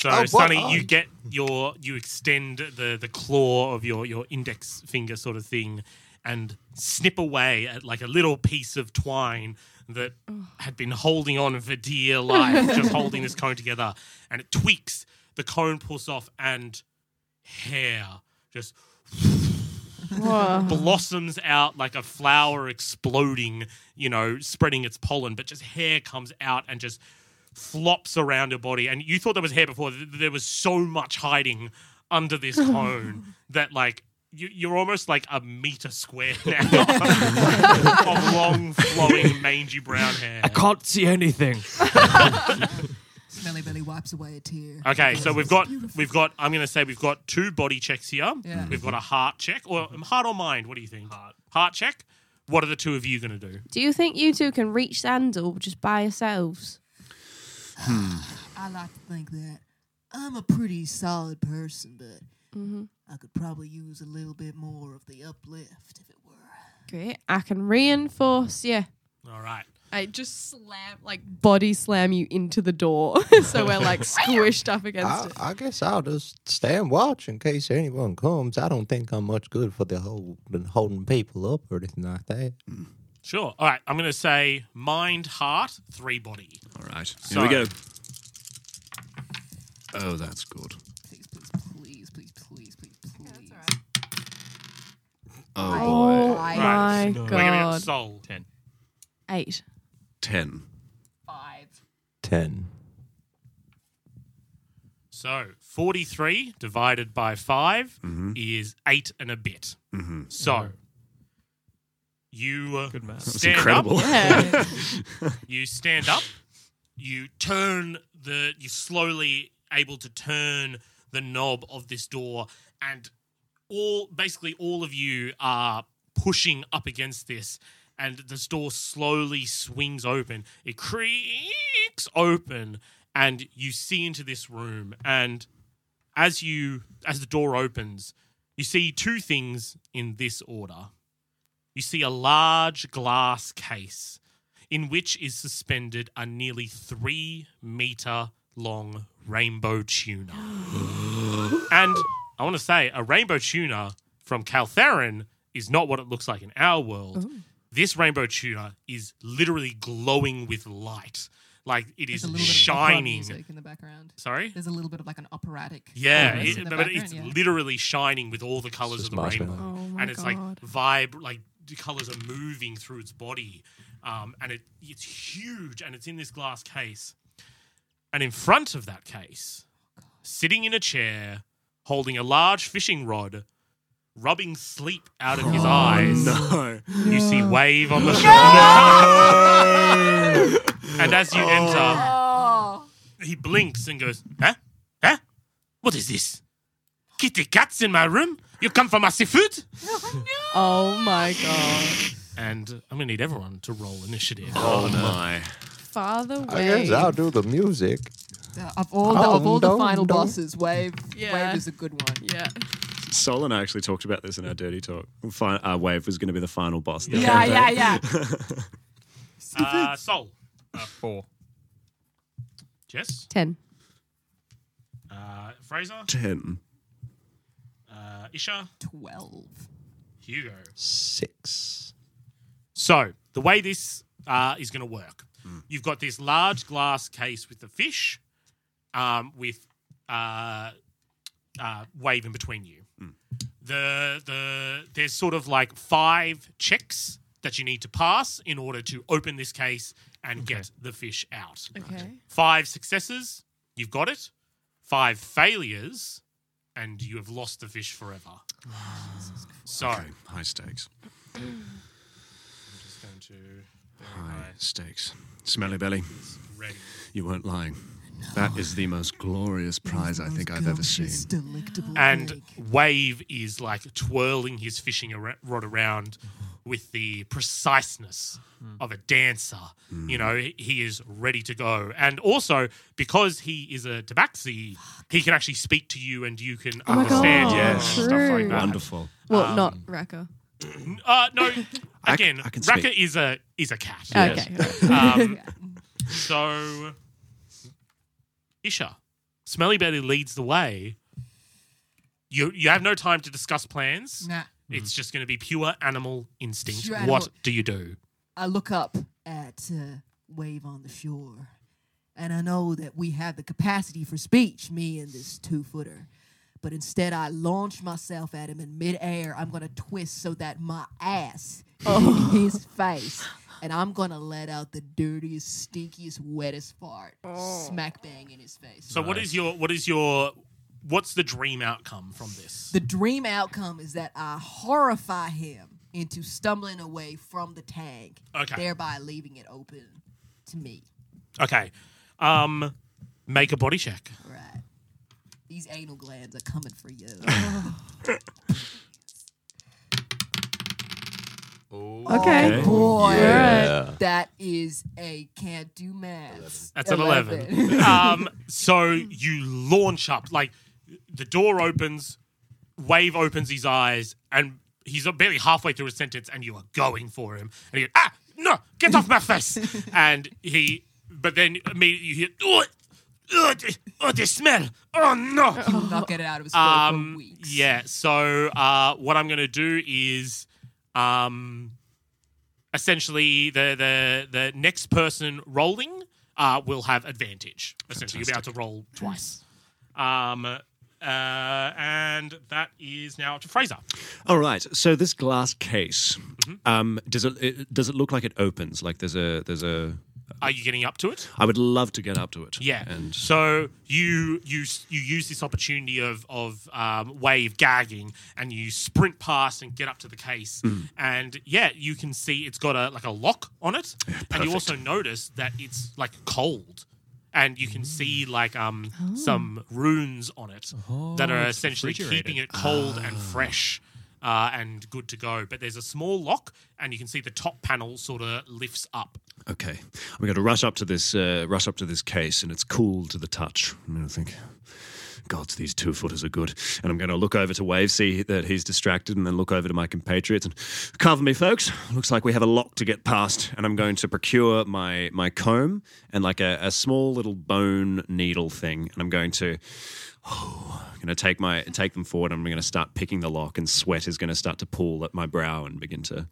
So, Oh, Sunny, oh. you get your you extend the the claw of your your index finger sort of thing, and snip away at like a little piece of twine that had been holding on for dear life, just holding this cone together, and it tweaks. The cone pulls off, and hair just blossoms out like a flower exploding, you know, spreading its pollen, but just hair comes out and just flops around your body. And you thought there was hair before. There was so much hiding under this cone that, like, you, you're almost like a meter square now of long, flowing, mangy brown hair. I can't see anything. Smelly Belly wipes away a tear. Okay, so we've got we've got I'm going to say we've got two body checks here. Yeah. We've got a heart check or um, heart or mind. What do you think? Heart. Heart check. What are the two of you going to do? Do you think you two can reach Sandal just by yourselves? I like to think that I'm a pretty solid person, but Mm-hmm. I could probably use a little bit more of the uplift if it were. Great. I can reinforce you. All right. I just slam, like, body slam you into the door. so we're like squished up against I, it. I guess I'll just stand watch in case anyone comes. I don't think I'm much good for the whole the holding people up or anything like that. Sure. All right. I'm going to say mind, heart, three body. All right, So- here we go. Oh, that's good. Please, please, please, please, please, please, please. Oh, boy. Oh Right. my We're going to get god. soul. ten. Eight. Ten. Five. Ten. So 43 divided by 5 Mm-hmm. is eight and a bit. So you uh, Good math. That's stand incredible. up. Yeah. You stand up. You turn the. You're slowly able to turn the knob of this door, and all basically all of you are pushing up against this, and this door slowly swings open. It creaks open, and you see into this room. And as you as the door opens, you see two things in this order. You see a large glass case in which is suspended a nearly three meter long rainbow tuna. and I want to say, a rainbow tuna from Caltherin is not what it looks like in our world. Oh. This rainbow tuna is literally glowing with light. Like it is a little bit of shining. in the background. Sorry? There's a little bit of like an operatic. Yeah, it- but it's yeah. literally shining with all the colors of the rainbow. Oh my and it's like vibe, like colors are moving through its body, um, and it it's huge, and it's in this glass case, and in front of that case, sitting in a chair, holding a large fishing rod, rubbing sleep out of his eyes. No. You see wave on the shoulder, and as you enter, Oh. he blinks and goes, Huh? Huh? What is this? Kitty cats in my room? You come for my seafood? Oh my god. And I'm going to need everyone to roll initiative. Oh, my. Father I guess Wade. I'll do the music. Uh, Of all the, of all the Dum, final dum, dum. bosses, Wave Yeah. Wave is a good one. Yeah. Sol and I actually talked about this in our dirty talk. Fi- uh, Wave was going to be the final boss. of the Yeah, campaign. yeah, yeah. Uh, Sol. Uh, four. Jess. Ten. Uh, Fraser. Ten. Uh, Isha, 12. Hugo. Six. So the way this uh, is going to work, you've got this large glass case with the fish, um, with uh, uh, wave in between you. The the there's sort of like five checks that you need to pass in order to open this case and get the fish out. Okay. Five successes, you've got it. Five failures, and you have lost the fish forever. So Okay, high stakes. I'm just going to High stakes. Smelly belly, ready. you weren't lying. That is the most glorious prize I think I've ever seen. And drink. Wave is like twirling his fishing ar- rod around with the preciseness of a dancer. You know, he- he is ready to go. And also, because he is a tabaxi, he can actually speak to you and you can Oh understand God, him yes. stuff like that. Wonderful. Well, not Raka. Uh, no, again, I can Raka is a is a cat. Okay. Um, so, Isha, Smelly Belly leads the way. You you have no time to discuss plans. Nah. It's just going to be pure animal instinct. Pure what animal- do you do? I look up. at uh, Wave on the Shore. And I know that we have the capacity for speech, me and this two footer. But instead, I launch myself at him in midair. I'm going to twist so that my ass is in his face. And I'm going to let out the dirtiest, stinkiest, wettest fart. Smack bang in his face. So, what is your what is your what's the dream outcome from this? The dream outcome is that I horrify him into stumbling away from the tank, Okay. thereby leaving it open to me. Okay, um, make a body check. Right. These anal glands are coming for you. Okay. Boy, Yeah. that is a can't do math. That's an 11. um, so you launch up, like the door opens, Wave opens his eyes, and he's barely halfway through a sentence, and you are going for him. And he goes, ah, no, get off my face. and he, but then immediately you hear, oh, oh, the, oh, the smell. Oh, no. He will not get it out of his throat for Um, weeks. yeah. So uh, what I'm going to do is, um, essentially the the the next person rolling uh, will have advantage. Essentially, you'll be able to roll twice. Um, uh, and that is now up to Fraser. All right. So this glass case, Mm-hmm. um, does it, it does it look like it opens? Like there's a there's a. Are you getting up to it? I would love to get up to it. Yeah. And so you you you use this opportunity of of um, wave gagging, and you sprint past and get up to the case, Mm. and yeah, you can see it's got a like a lock on it, and you also notice that it's like cold. And you can see like um some runes on it that are essentially keeping it cold and fresh uh, and good to go. But there's a small lock, and you can see the top panel sort of lifts up. okay, I'm going to rush up to this uh, rush up to this case, and it's cool to the touch. I'm going to think. Gods, these two footers are good. And I'm going to look over to Wave, see that he's distracted, and then look over to my compatriots and cover me, folks. Looks like we have a lock to get past. And I'm going to procure my my comb and like a, a small little bone needle thing. And I'm going to Oh, I'm going to take my take them forward. And I'm going to start picking the lock, and sweat is going to start to pool at my brow and begin to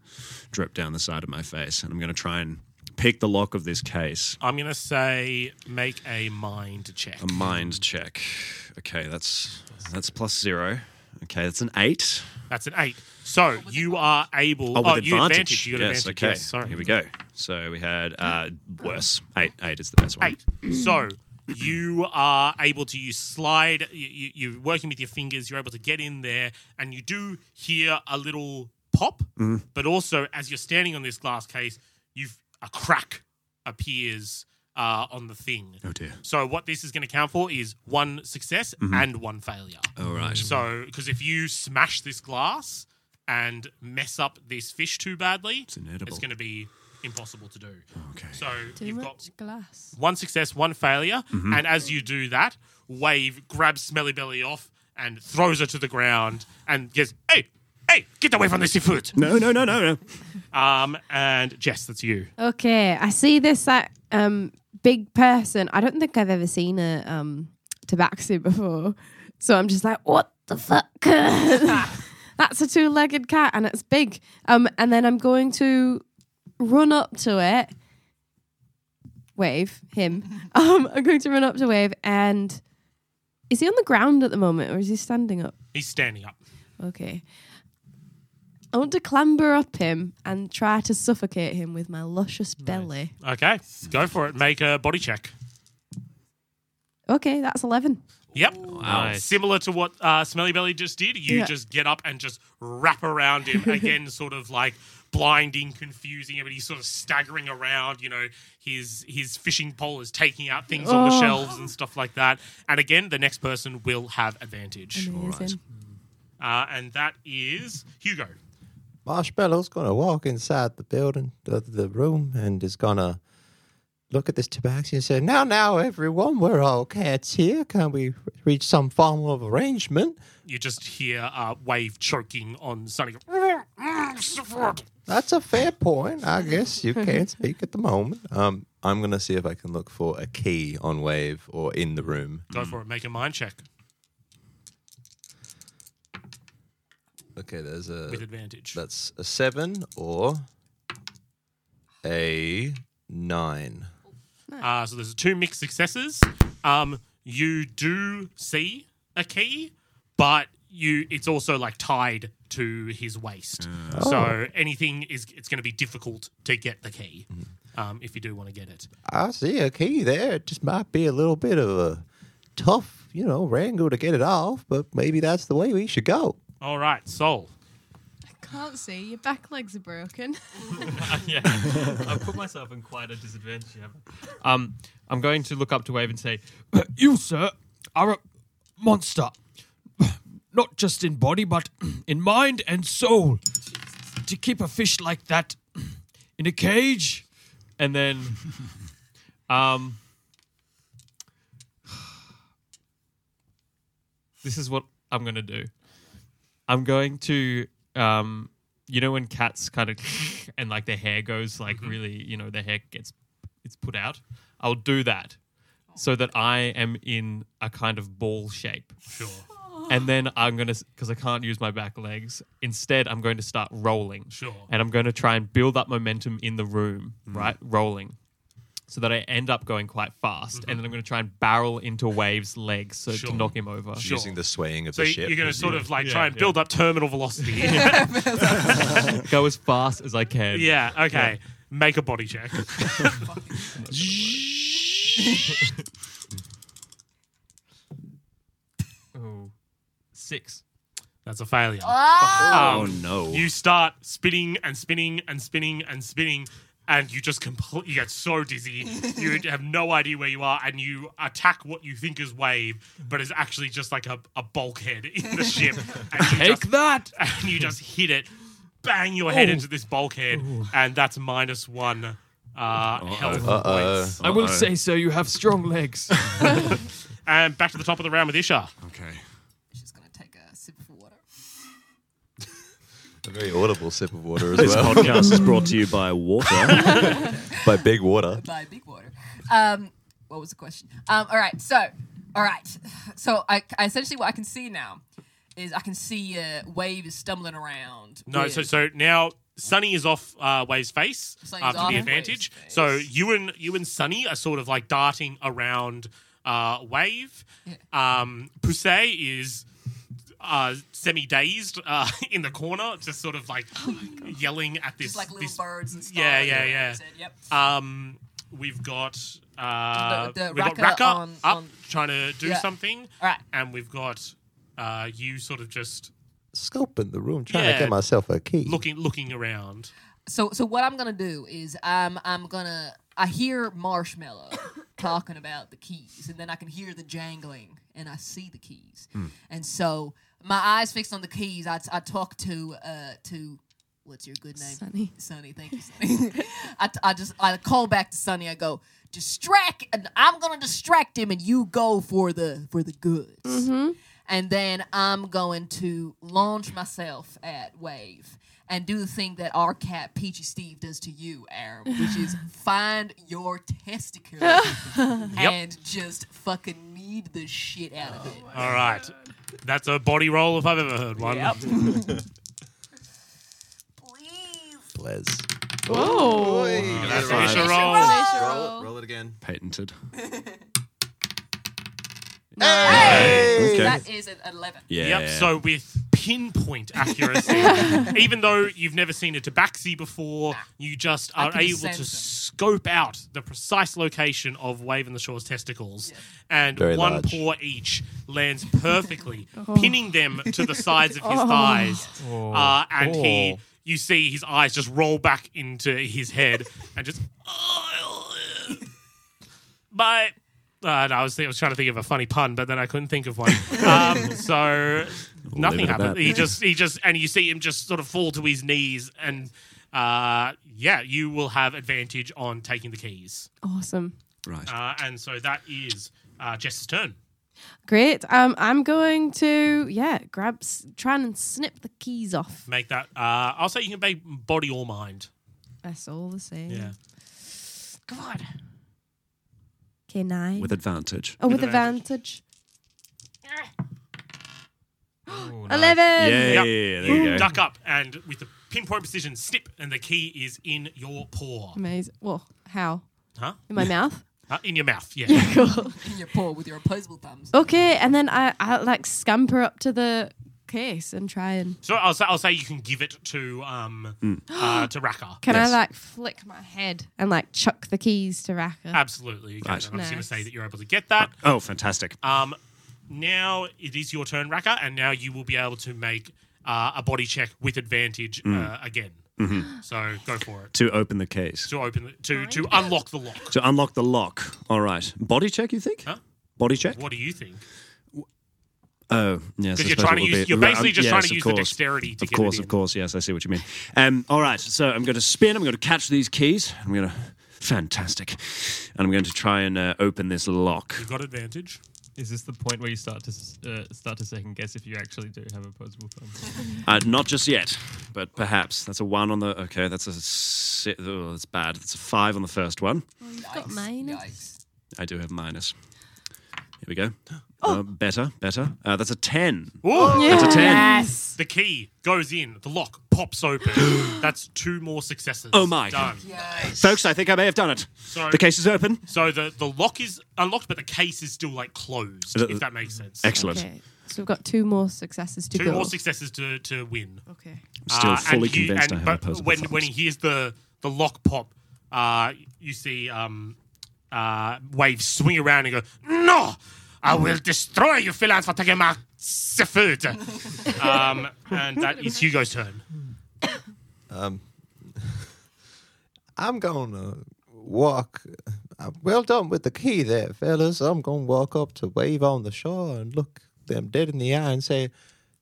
drip down the side of my face. And I'm going to try and pick the lock of this case. I'm gonna say make a mind check. A mind check. Okay, that's that's plus zero. Okay, that's an eight. That's an eight. So you are able. Oh, with you advantage. You got yes, advantage. okay. Yes, sorry. Here we go. So we had uh, worse. Eight. Eight is the best one. Eight. So you are able to use slide. You, you, you're working with your fingers. You're able to get in there, and you do hear a little pop. Mm-hmm. But also, as you're standing on this glass case, you've a crack appears uh, on the thing. Oh dear. So what this is going to count for is one success and one failure. All right. So, because if you smash this glass and mess up this fish too badly, it's, inedible. going to be impossible to do. Okay. So Too you've much got glass. one success, one failure, Mm-hmm. and as you do that, Wave grabs Smelly Belly off and throws her to the ground and goes, "Hey, hey, get away from the seafood!" No, no, no, no, no. Um, and Jess, that's you. Okay, I see this like um big person. I don't think I've ever seen a um tabaxi before, so I'm just like, what the fuck? That's a two-legged cat, and it's big. Um, and then I'm going to run up to it. Wave him. Um, I'm going to run up to Wave, and is he on the ground at the moment, or is he standing up? He's standing up. Okay. I want to clamber up him and try to suffocate him with my luscious belly. Okay, go for it. Make a body check. Okay, that's 11. Yep. Nice. Similar to what uh, Smelly Belly just did, you Yeah. just get up and just wrap around him again, sort of like blinding, confusing him, and he's sort of staggering around. You know, his his fishing pole is taking out things on the Oh. shelves and stuff like that. And again, the next person will have advantage. Amazing. Uh, and that is Hugo. Marshmallow's gonna walk inside the building, the, the room, and is gonna look at this tabaxi and say, "Now, now, everyone, we're all cats here. Can we reach some form of arrangement?" You just hear uh, Wave choking on Sunny. That's a fair point. I guess you can't speak at the moment. Um, I'm gonna see if I can look for a key on Wave or in the room. Go for it. Make a mind check Okay, there's a with advantage. that's a seven or a nine. Uh, so there's two mixed successes. Um, you do see a key, but you it's also like tied to his waist. So anything is it's going to be difficult to get the key um, if you do want to get it. I see a key there. It just might be a little bit of a tough, you know, wrangle to get it off, but maybe that's the way we should go. All right, Soul. I can't see. Your back legs are broken. yeah, I've put myself in quite a disadvantage. Um, I'm going to look up to Wave and say, You, sir, are a monster. Not just in body, but in mind and soul. To keep a fish like that in a cage. and then, um, this is what I'm going to do. I'm going to, um, you know, when cats kind of and like their hair goes like really, you know, their hair gets it's put out. I'll do that so that I am in a kind of ball shape. Sure. And then I'm going to, because I can't use my back legs, instead, I'm going to start rolling. Sure. And I'm going to try and build up momentum in the room, Mm. right? Rolling. So that I end up going quite fast. And then I'm going to try and barrel into Wave's legs so Mm-hmm. Sure. to knock him over. Sure. Using the swaying of So the ship. you're going to sort you- of like Yeah, try and yeah. build up terminal velocity. Go as fast as I can. yeah. Okay. Make a body check. Ooh. Six. That's a failure. Oh, Um, no. You start spinning and spinning and spinning and spinning, and you just completely get so dizzy. you have no idea where you are, and you attack what you think is wave, but is actually just like a, a bulkhead in the ship. And you Take just, that! and you just hit it, bang your head into this bulkhead, and that's minus one uh, health Uh-oh. points. I will Uh-oh. say, sir, you have strong legs. And back to the top of the round with Isha. Okay. she's gonna take a sip of water. A very audible sip of water as well. This well. podcast is brought to you by water. By big water. Buy big water. Um, what was the question? Um, all right, so, all right, so I, I essentially what I can see now is I can see uh, Wave is stumbling around. No, with- so so now Sunny is off uh, Wave's face Sunny's after off the Wave's advantage. face. So you and you and Sunny are sort of like darting around uh, Wave. Um, Poussey is uh, semi dazed uh, in the corner, just sort of like yelling at this. just like little this- birds and stuff. Yeah, yeah, yeah. Yep. Um, we've got uh, The- the we've got Raka Raka on- up on- trying to do Yeah. something, All right. and we've got uh, you sort of just Scoping the room, trying Yeah. to get myself a key. looking looking around. So so what I'm gonna do is um I'm gonna I hear Marshmallow talking about the keys, and then I can hear the jangling, and I see the keys, and so my eyes fixed on the keys. I, I talk to uh to what's your good name? Sunny. Sunny, thank you, Sunny. I, I just I call back to Sunny. I go distract, and I'm gonna distract him, and you go for the for the goods. And then I'm going to launch myself at Wave, and do the thing that our cat Peachy Steve does to you, Aaron, which is find your testicles and just fucking knead the shit out of it. All right. That's a body roll if I've ever heard one. Les. Oh. That's Five. finisher roll. Roll, roll it again. Patented. Hey! Okay. That is an 11. Yeah. Yep. So with pinpoint accuracy, even though you've never seen a tabaxi before, you just I are can able just to them. scope out the precise location of Wave and the Shore's testicles, and Very one large. paw each lands perfectly, pinning them to the sides of his thighs, uh, and he. Oh. You see his eyes just roll back into his head and just. But uh, no, I was, I was trying to think of a funny pun, but then I couldn't think of one. Um, so nothing leave it at happened. that. He just, he just, and you see him just sort of fall to his knees, and uh, yeah, you will have advantage on taking the keys. Awesome. Right. Uh, and so that is uh, Jess's turn. Great. Um, I'm going to yeah grab, s- try and snip the keys off. Make that. Uh, I'll say you can make body or mind. That's all the same. Yeah. God. Okay, nine. With advantage. oh, with, with advantage. Ooh, nice. Eleven. Yeah, Yep. there you go. Duck up and with the pinpoint precision, snip, and the key is in your paw. Amazing. Well, how? Huh? In my mouth. Uh, in your mouth. Yeah. cool. In your paw with your opposable thumbs. Okay, and then I I like scamper up to the case and try and. So I'll say, I'll say you can give it to um uh, to Raka. Can Yes. I like flick my head and like chuck the keys to Raka? Absolutely. You can. Right. I'm just going to Nice. say that you're able to get that. Oh, fantastic. Um, now it is your turn, Raka, and now you will be able to make uh, a body check with advantage uh, again. So go for it To open the case. to open the, to to unlock the lock. To unlock the lock. All right. Body check, you think? Huh? Body check? What do you think? Oh, yes. Because you're trying to use, be- you're basically um, just trying to of use the course. dexterity to Of get course, it of course. Yes, I see what you mean. Um, all right. So I'm going to spin. I'm going to catch these keys. I'm going to. Fantastic. And I'm going to try and uh, open this lock. You've got advantage. Is this the point where you start to uh, start to second guess if you actually do have opposable thumbs? Uh, not just yet, but perhaps. That's a one on the. Okay, that's a. Si- oh, that's bad. That's a five on the first one. Oh, you've got minus. Yikes. I do have minus. Here we go. Oh. better, better. Uh, that's a 10. Ooh. That's a 10. Yes. The key goes in. The lock pops open. That's two more successes. Oh my. Done. Yes. Folks, I think I may have done it. So, The case is open. so the, the lock is unlocked, but the case is still like closed. Uh, if that makes sense. Excellent. Okay, so we've got two more successes to Two go. more successes to, to win. Okay. Still Uh, fully and you- convinced and- I have but opposable when thumbs. when he hears the the lock pop, uh, you see um, uh, Wave swing around and go, "No, I will destroy you, villains, for taking my seafood." um, and that is Hugo's turn. I'm gonna walk. uh, Well done with the key there, fellas. I'm gonna walk up to Wave on the shore and look them dead in the eye and say,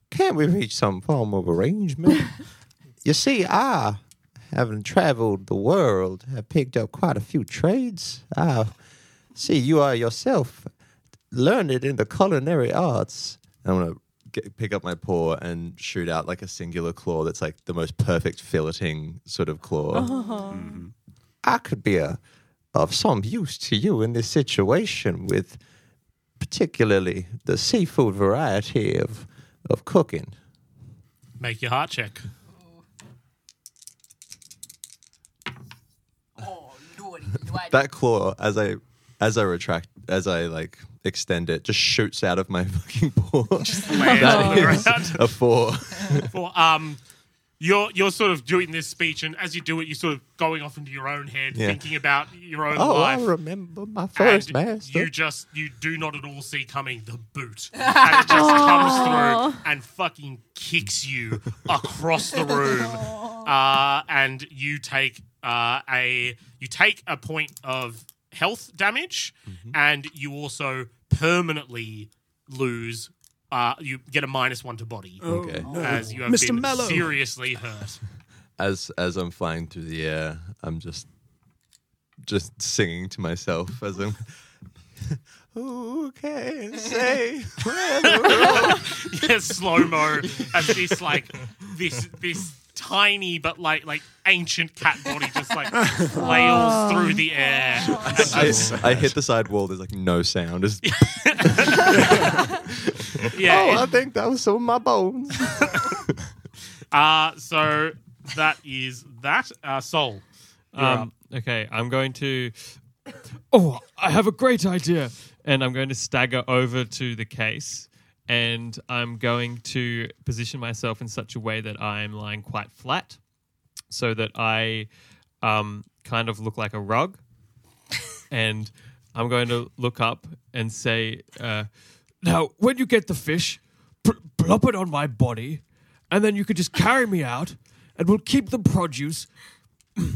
"Can't we reach some form of arrangement?" you see, I, having traveled the world, have picked up quite a few trades. I see you are yourself learned in the culinary arts. I'm gonna get, pick up my paw and shoot out like a singular claw that's like the most perfect filleting sort of claw. Oh. Mm-hmm. I could be a, of some use to you in this situation with particularly the seafood variety of, of cooking. Make your heart check. Oh, lordy. lordy. That claw, as I as I retract, as I like extend it, just shoots out of my fucking paw. Lands on the ground. a four. For, um, you're you're sort of doing this speech, and as you do it, you're sort of going off into your own head, Yeah. thinking about your own Oh, I remember my first and master. You just you do not at all see coming the boot, and it just comes through and fucking kicks you across the room, uh, and you take uh, a you take a point of health damage, Mm-hmm. and you also permanently lose. Uh, you get a minus one to body Okay. as you have Mr. been Mello. seriously hurt. As as I'm flying through the air, I'm just just singing to myself as I'm. Who can say where the yeah, slow mo as this like this this tiny but like like ancient cat body just like flails through the air. I, I hit the side wall. There's like no sound. Just, Yeah. oh, I think that was some of my bones. Uh, so that is that. Uh, Soul. Um, okay, I'm going to. Oh, I have a great idea. And I'm going to stagger over to the case and I'm going to position myself in such a way that I'm lying quite flat so that I um, kind of look like a rug. and I'm going to look up and say, uh, Now, when you get the fish, pl- plop it on my body, and then you could just carry me out, and we'll keep the produce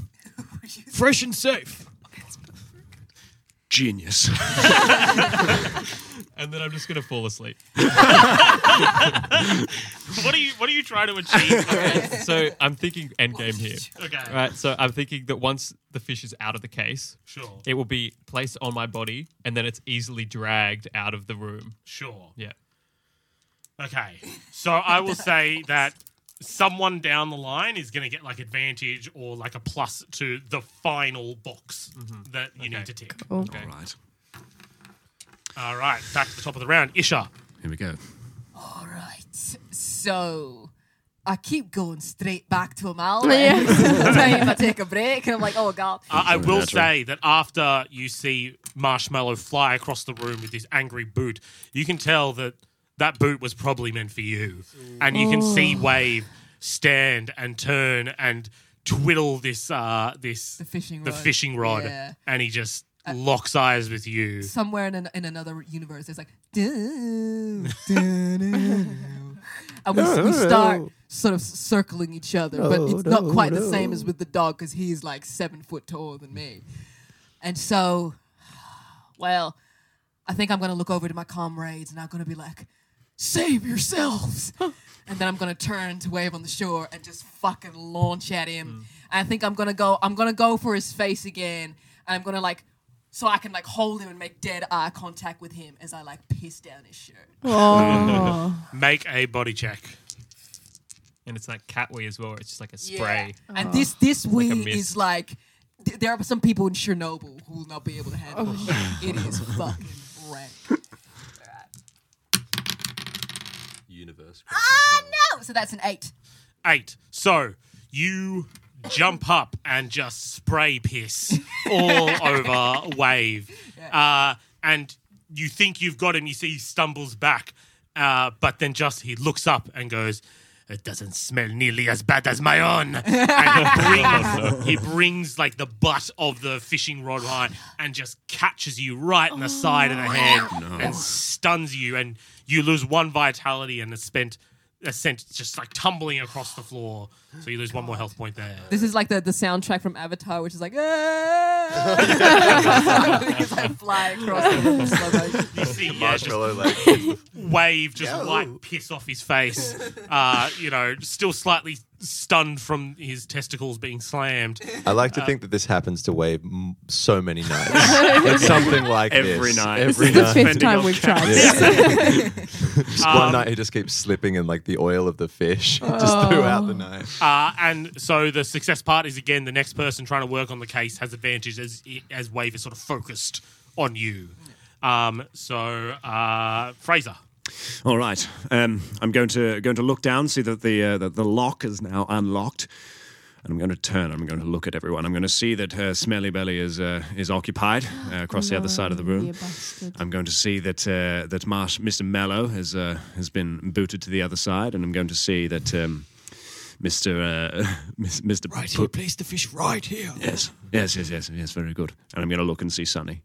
fresh and safe. Genius. And then I'm just going to fall asleep. What are you What are you trying to achieve? so I'm thinking end game here. okay. Right, so I'm thinking that once the fish is out of the case, Sure. it will be placed on my body and then it's easily dragged out of the room. Sure. Yeah. Okay. So I will say that someone down the line is going to get like advantage or like a plus to the final box mm-hmm. that you need to tick. All right. All right. Back to the top of the round. Isha. Here we go. All right. So I keep going straight back to him all Yeah. every time I take a break, and I'm like, oh god. Uh, I will say that after you see Marshmallow fly across the room with his angry boot, you can tell that that boot was probably meant for you. And you can see Wave stand and turn and twiddle this uh this The fishing the rod. fishing rod Yeah. and he just Uh, locks eyes with you. Somewhere in, an, in another universe, It's like, "Doo, doo, doo." and we, we start sort of circling each other, but it's not no, quite the same as with the dog because he's like seven foot taller than me. And so, well, I think I'm gonna look over to my comrades and I'm gonna be like, "Save yourselves!" and then I'm gonna turn to wave on the shore and just fucking launch at him. Mm. And I think I'm gonna go. I'm gonna go for his face again, and I'm gonna like, so I can like hold him and make dead eye contact with him as I like piss down his shirt. Oh. Make a body check. And it's like cat wee as well. It's just like a spray. Yeah. And this this wee mist. is like th- there are some people in Chernobyl who will not be able to handle it. It is fucking rank. Universe. Ah no! So that's an eight. Eight. So you jump up and just spray piss all over Wave. Uh, and you think you've got him. You see he stumbles back. Uh, but then just he looks up and goes, it doesn't smell nearly as bad as my own. And he brings, he brings like the butt of the fishing rod line and just catches you right in the side of the head and stuns you. And you lose one vitality and it's spent a sent just like tumbling across the floor. So you lose one more health point there. This is like the, the soundtrack from Avatar, which is like, ah! Because I fly across the room in slow motion. You see yeah, just Marshmallow like wave just wipe piss off his face. Uh, you know, still slightly stunned from his testicles being slammed. I like to think that this happens to Wave m- so many nights. it's something like Every this. night. Every the night. fifth time we've cat. tried this. Just one night he just keeps slipping in like the oil of the fish just throughout the night. Uh, and so the success part is again the next person trying to work on the case has advantage as as Wave is sort of focused on you. Um, so uh, Fraser. All right. Um, I'm going to going to look down, see that the, uh, that the lock is now unlocked, and I'm going to turn. I'm going to look at everyone. I'm going to see that uh, Smelly Belly is uh, is occupied uh, across the other side of the room. I'm going to see that uh, that Marsh, Mr. Mellow has uh, has been booted to the other side, and I'm going to see that um, Mr. Uh, Mis- Mr. Right Pu- here, place the fish right here. Yes, yes, yes, yes, yes. Very good. And I'm going to look and see Sunny.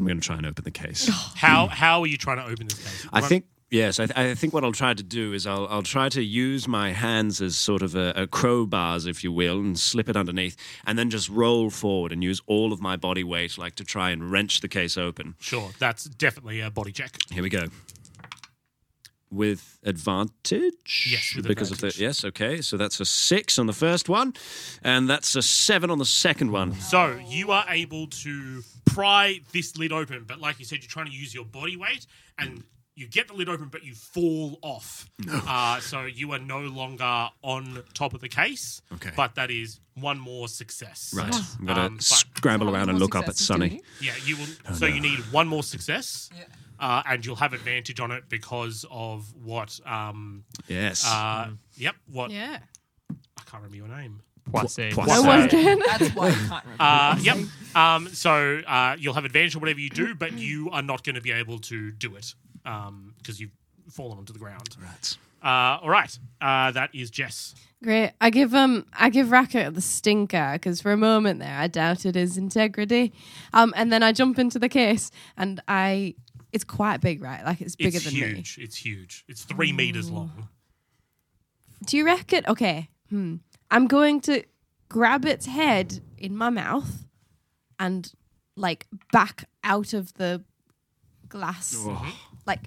I'm going to try and open the case. Oh. How how are you trying to open this case? I think yes. I, th- I think what I'll try to do is I'll I'll try to use my hands as sort of a, a crowbars, if you will, and slip it underneath, and then just roll forward and use all of my body weight, like to try and wrench the case open. Sure, that's definitely a body check. Here we go. With advantage, Yes, with because advantage. of the yes. Okay, so that's a six on the first one, and that's a seven on the second one. So you are able to pry this lid open, but like you said, you're trying to use your body weight and you get the lid open, but you fall off. Uh, so you are no longer on top of the case. Okay. But that is one more success. Right. I'm going to Um, scramble around and look up at success is doing Sunny. Yeah, you will. so you need one more success. Yeah. Uh, and you'll have advantage on it because of what. Um, Yes. uh, Yep. What? Yeah. I can't remember your name. Poissy. Poissy. No So- one can. That's why you can't remember. Uh, yep. Um, so uh, you'll have advantage on whatever you do, but you are not going to be able to do it because you've fallen onto the ground. right. Uh, all right. Uh, that is Jess. Great. I give um I give Racket the stinker because for a moment there I doubted his integrity, um and then I jump into the case and I it's quite big right like it's bigger it's than me. It's huge. It's huge. It's three meters long. Do you reckon? Okay, hmm. I'm going to grab its head in my mouth and like back out of the glass, like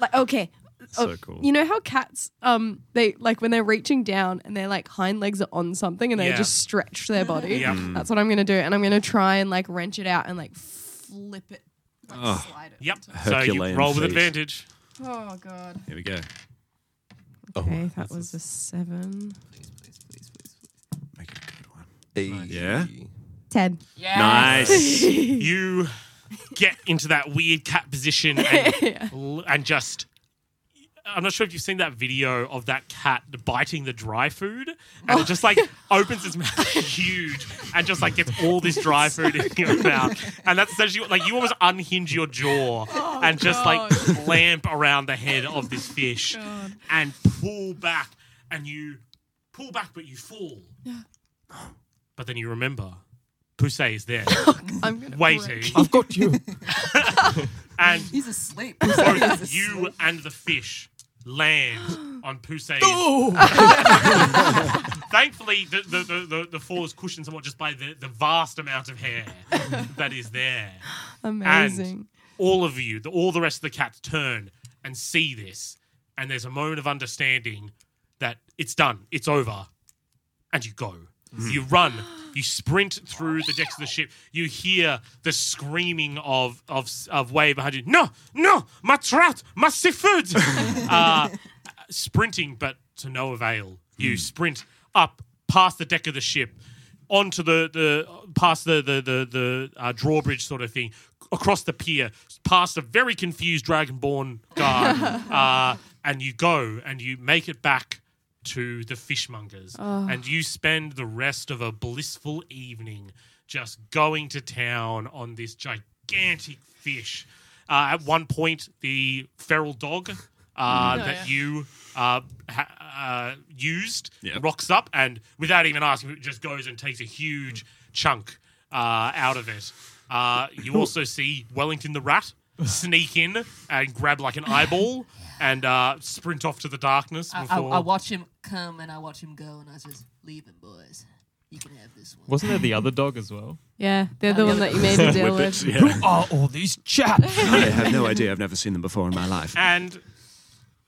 like okay. So Oh, cool. You know how cats, um, they like when they're reaching down and their like hind legs are on something and they Yeah. just stretch their body. Yep. That's what I'm gonna do, and I'm gonna try and like wrench it out and like flip it, like Oh. slide it. Yep. onto- So you Herculean roll with feat. advantage. Oh god. Here we go. Okay, oh, that was a seven. please please please Make it a good one. Hey. Yeah? Ten. Yeah. Nice. You get into that weird cat position and, l- and just. I'm not sure if you've seen that video of that cat biting the dry food, and oh. it just like opens its mouth huge and just like gets all this dry food in your mouth, and that's essentially like you almost unhinge your jaw oh, and just like clamp around the head of this oh, fish and pull back, and you pull back, but you fall. But then you remember, Poussey is there, I'm gonna waiting, I've got you. and He's asleep. both you and the fish land on Poussey's. Thankfully, the, the, the, the, fall is cushioned somewhat just by the, the vast amount of hair that is there. Amazing. All of you, the, all the rest of the cats turn and see this, and there's a moment of understanding that it's done, it's over, and you go. You run, you sprint through the decks of the ship. You hear the screaming of of of Wave behind you. No, no, my trout, my seafood. uh, sprinting, but to no avail. You sprint up past the deck of the ship, onto the the past the the the, the uh, drawbridge sort of thing, across the pier, past a very confused dragonborn guard, uh, and you go and you make it back to the fishmongers, and you spend the rest of a blissful evening just going to town on this gigantic fish. Uh, at one point, the feral dog uh, that you uh, ha- uh, used Yep. rocks up and, without even asking, it just goes and takes a huge chunk uh, out of it. Uh, you also see Wellington the rat sneak in and grab like an eyeball and uh, sprint off to the darkness I, I, before. I watch him come and I watch him go, and I just leave him, boys. You can have this one. Wasn't there the other dog as well? Yeah, they're the one that you made me deal Whippets, with. yeah. Are all these chaps? I have no idea. I've never seen them before in my life. and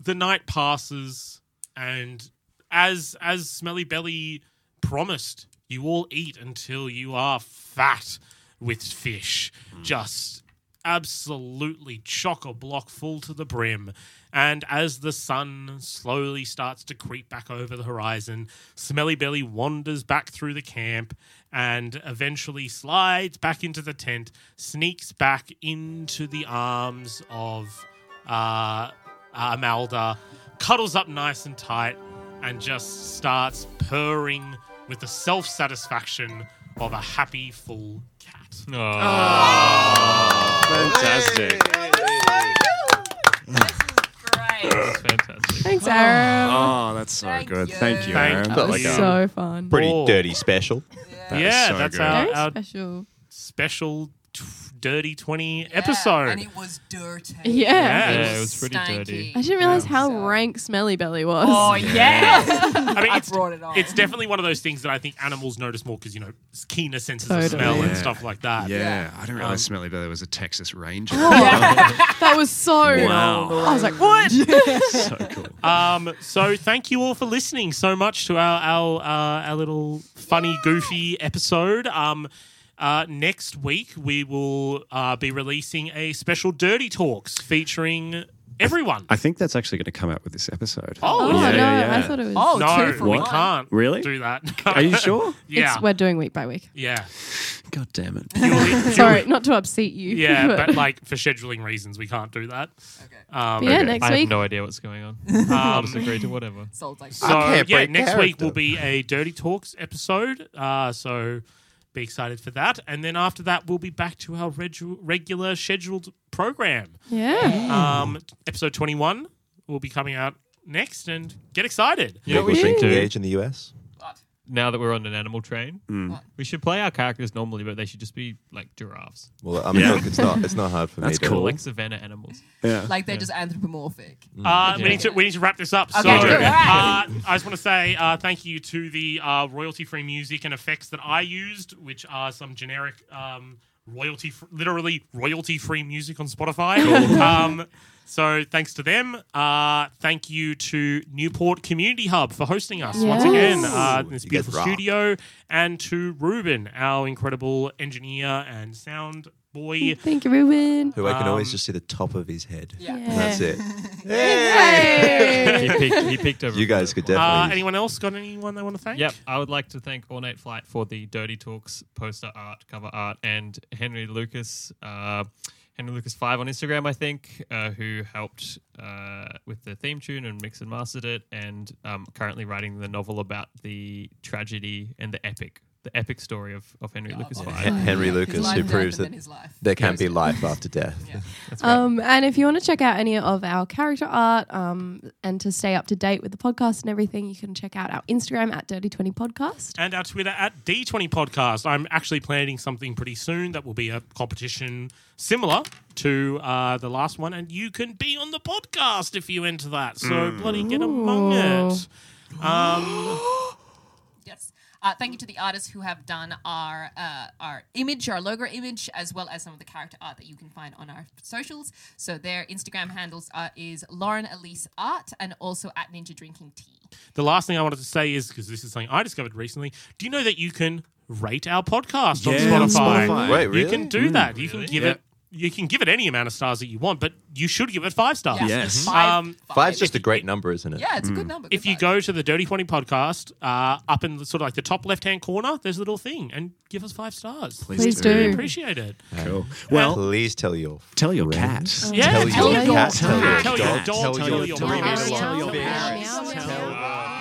the night passes and as as smelly belly promised you all eat until you are fat with fish just absolutely chock a block full to the brim. And as the sun slowly starts to creep back over the horizon smelly belly wanders back through the camp and eventually slides back into the tent sneaks back into the arms of uh, Amalda, cuddles up nice and tight, and just starts purring with the self satisfaction of a happy, full cat. Fantastic. Great. Fantastic. Thanks, Aram. Oh, that's so Thank good. you. Thank you, Aram. you. that was like so fun. Pretty Oh. dirty special. That yeah, so that's good. our, Very our special. special t- Dirty 20 episode. And it was dirty. Yeah. Yeah. Yeah, it was pretty Stanky. dirty. I didn't realize how So- rank Smelly Belly was. Oh yeah. I mean, I it's, brought it on. it's definitely one of those things that I think animals notice more because, you know, keener senses Totally. of smell and stuff like that. Yeah, I didn't realize Um, Smelly Belly was a Texas Ranger. that was so. Wow. I was like, what? so cool. Um, so thank you all for listening so much to our our, uh, our little funny, goofy episode. Um, uh, next week we will uh, be releasing a special Dirty Talks featuring Everyone. I think that's actually going to come out with this episode. Oh, Oh, is no, yeah, yeah. I thought it was. Oh, no, two for we one. can't Really? do that. Are you sure? yeah. It's, we're doing week by week. yeah. God damn it. Purely- Sorry, not to upset you. Yeah, but like for scheduling reasons, we can't do that. Okay. Um, yeah, Okay. next I have no idea what's going on. I'll just Um, agree to whatever. Sold like So can't yeah, break next week will be a Dirty Talks episode. Uh, so be excited for that, and then after that, we'll be back to our regu- regular scheduled program. yeah. Um, episode twenty-one will be coming out next, and get excited. Yeah, we should The do age in the US. Now that we're on an animal train? Mm. We should play our characters normally, but they should just be like giraffes Well, I mean, Yeah. look, it's not. It's not hard for That's me. to- cool. or like savannah animals. Yeah. like they're just anthropomorphic. Uh, we need to we need to wrap this up. Okay, so, do it. uh, I just want to say uh, thank you to the uh, royalty-free music and effects that I used, which are some generic um, royalty, literally royalty-free music on Spotify. um, so thanks to them. Uh, thank you to Newport Community Hub for hosting us once again uh, in this You beautiful studio, and to Rueben, our incredible engineer and sound boy. Thank you, Rueben. Who I can always Um, just see the top of his head. Yeah. Yeah. That's it. Hey. he peeked. He peeked over. You guys could Uh, definitely. anyone else got anyone they want to thank? Yep, I would like to thank Ornate Flight for the Dirty Talks poster art, cover art, and Henry Lucas, uh, Henry Lucas Five on Instagram, I think, uh, who helped uh, with the theme tune and mixed and mastered it, and um, currently writing the novel about the tragedy and the epic, the epic story of, of Henry Lucas of Henry Lucas, life who proves that then his life. there can be life after death. Yeah. Right. Um, and if you want to check out any of our character art um, and to stay up to date with the podcast and everything, you can check out our Instagram at Dirty20 Podcast. and our Twitter at D20 Podcast. I'm actually planning something pretty soon that will be a competition similar to uh, the last one, and you can be on the podcast if you enter that. So bloody get among it. Um, Yes. Uh, thank you to the artists who have done our uh, our image, our logo image, as well as some of the character art that you can find on our socials. So their Instagram handles are, is Lauren Alyce Art and also at Ninja Drinking Tea. the last thing I wanted to say is because this is something I discovered recently. Do you know that you can rate our podcast Yeah, on on Spotify? Spotify. Wait, You can do that. You can give Yeah. it. You can give it any amount of stars that you want, but you should give it five stars. Yeah, Yes. Five, Um, five. Five's just a great number, isn't it? yeah, it's a good number. If you five. go to the Dirty Twenty podcast, uh, up in the, sort of like the top left hand corner, there's a little thing, and give us five stars. Please do. do. Appreciate it. Cool. Well, Please tell your tell your friends. cat. Yeah, Tell tell your your cat. dog. Tell your Tell your dog. dog. Tell your Tell your parents. dog. Tell your Meow, parents.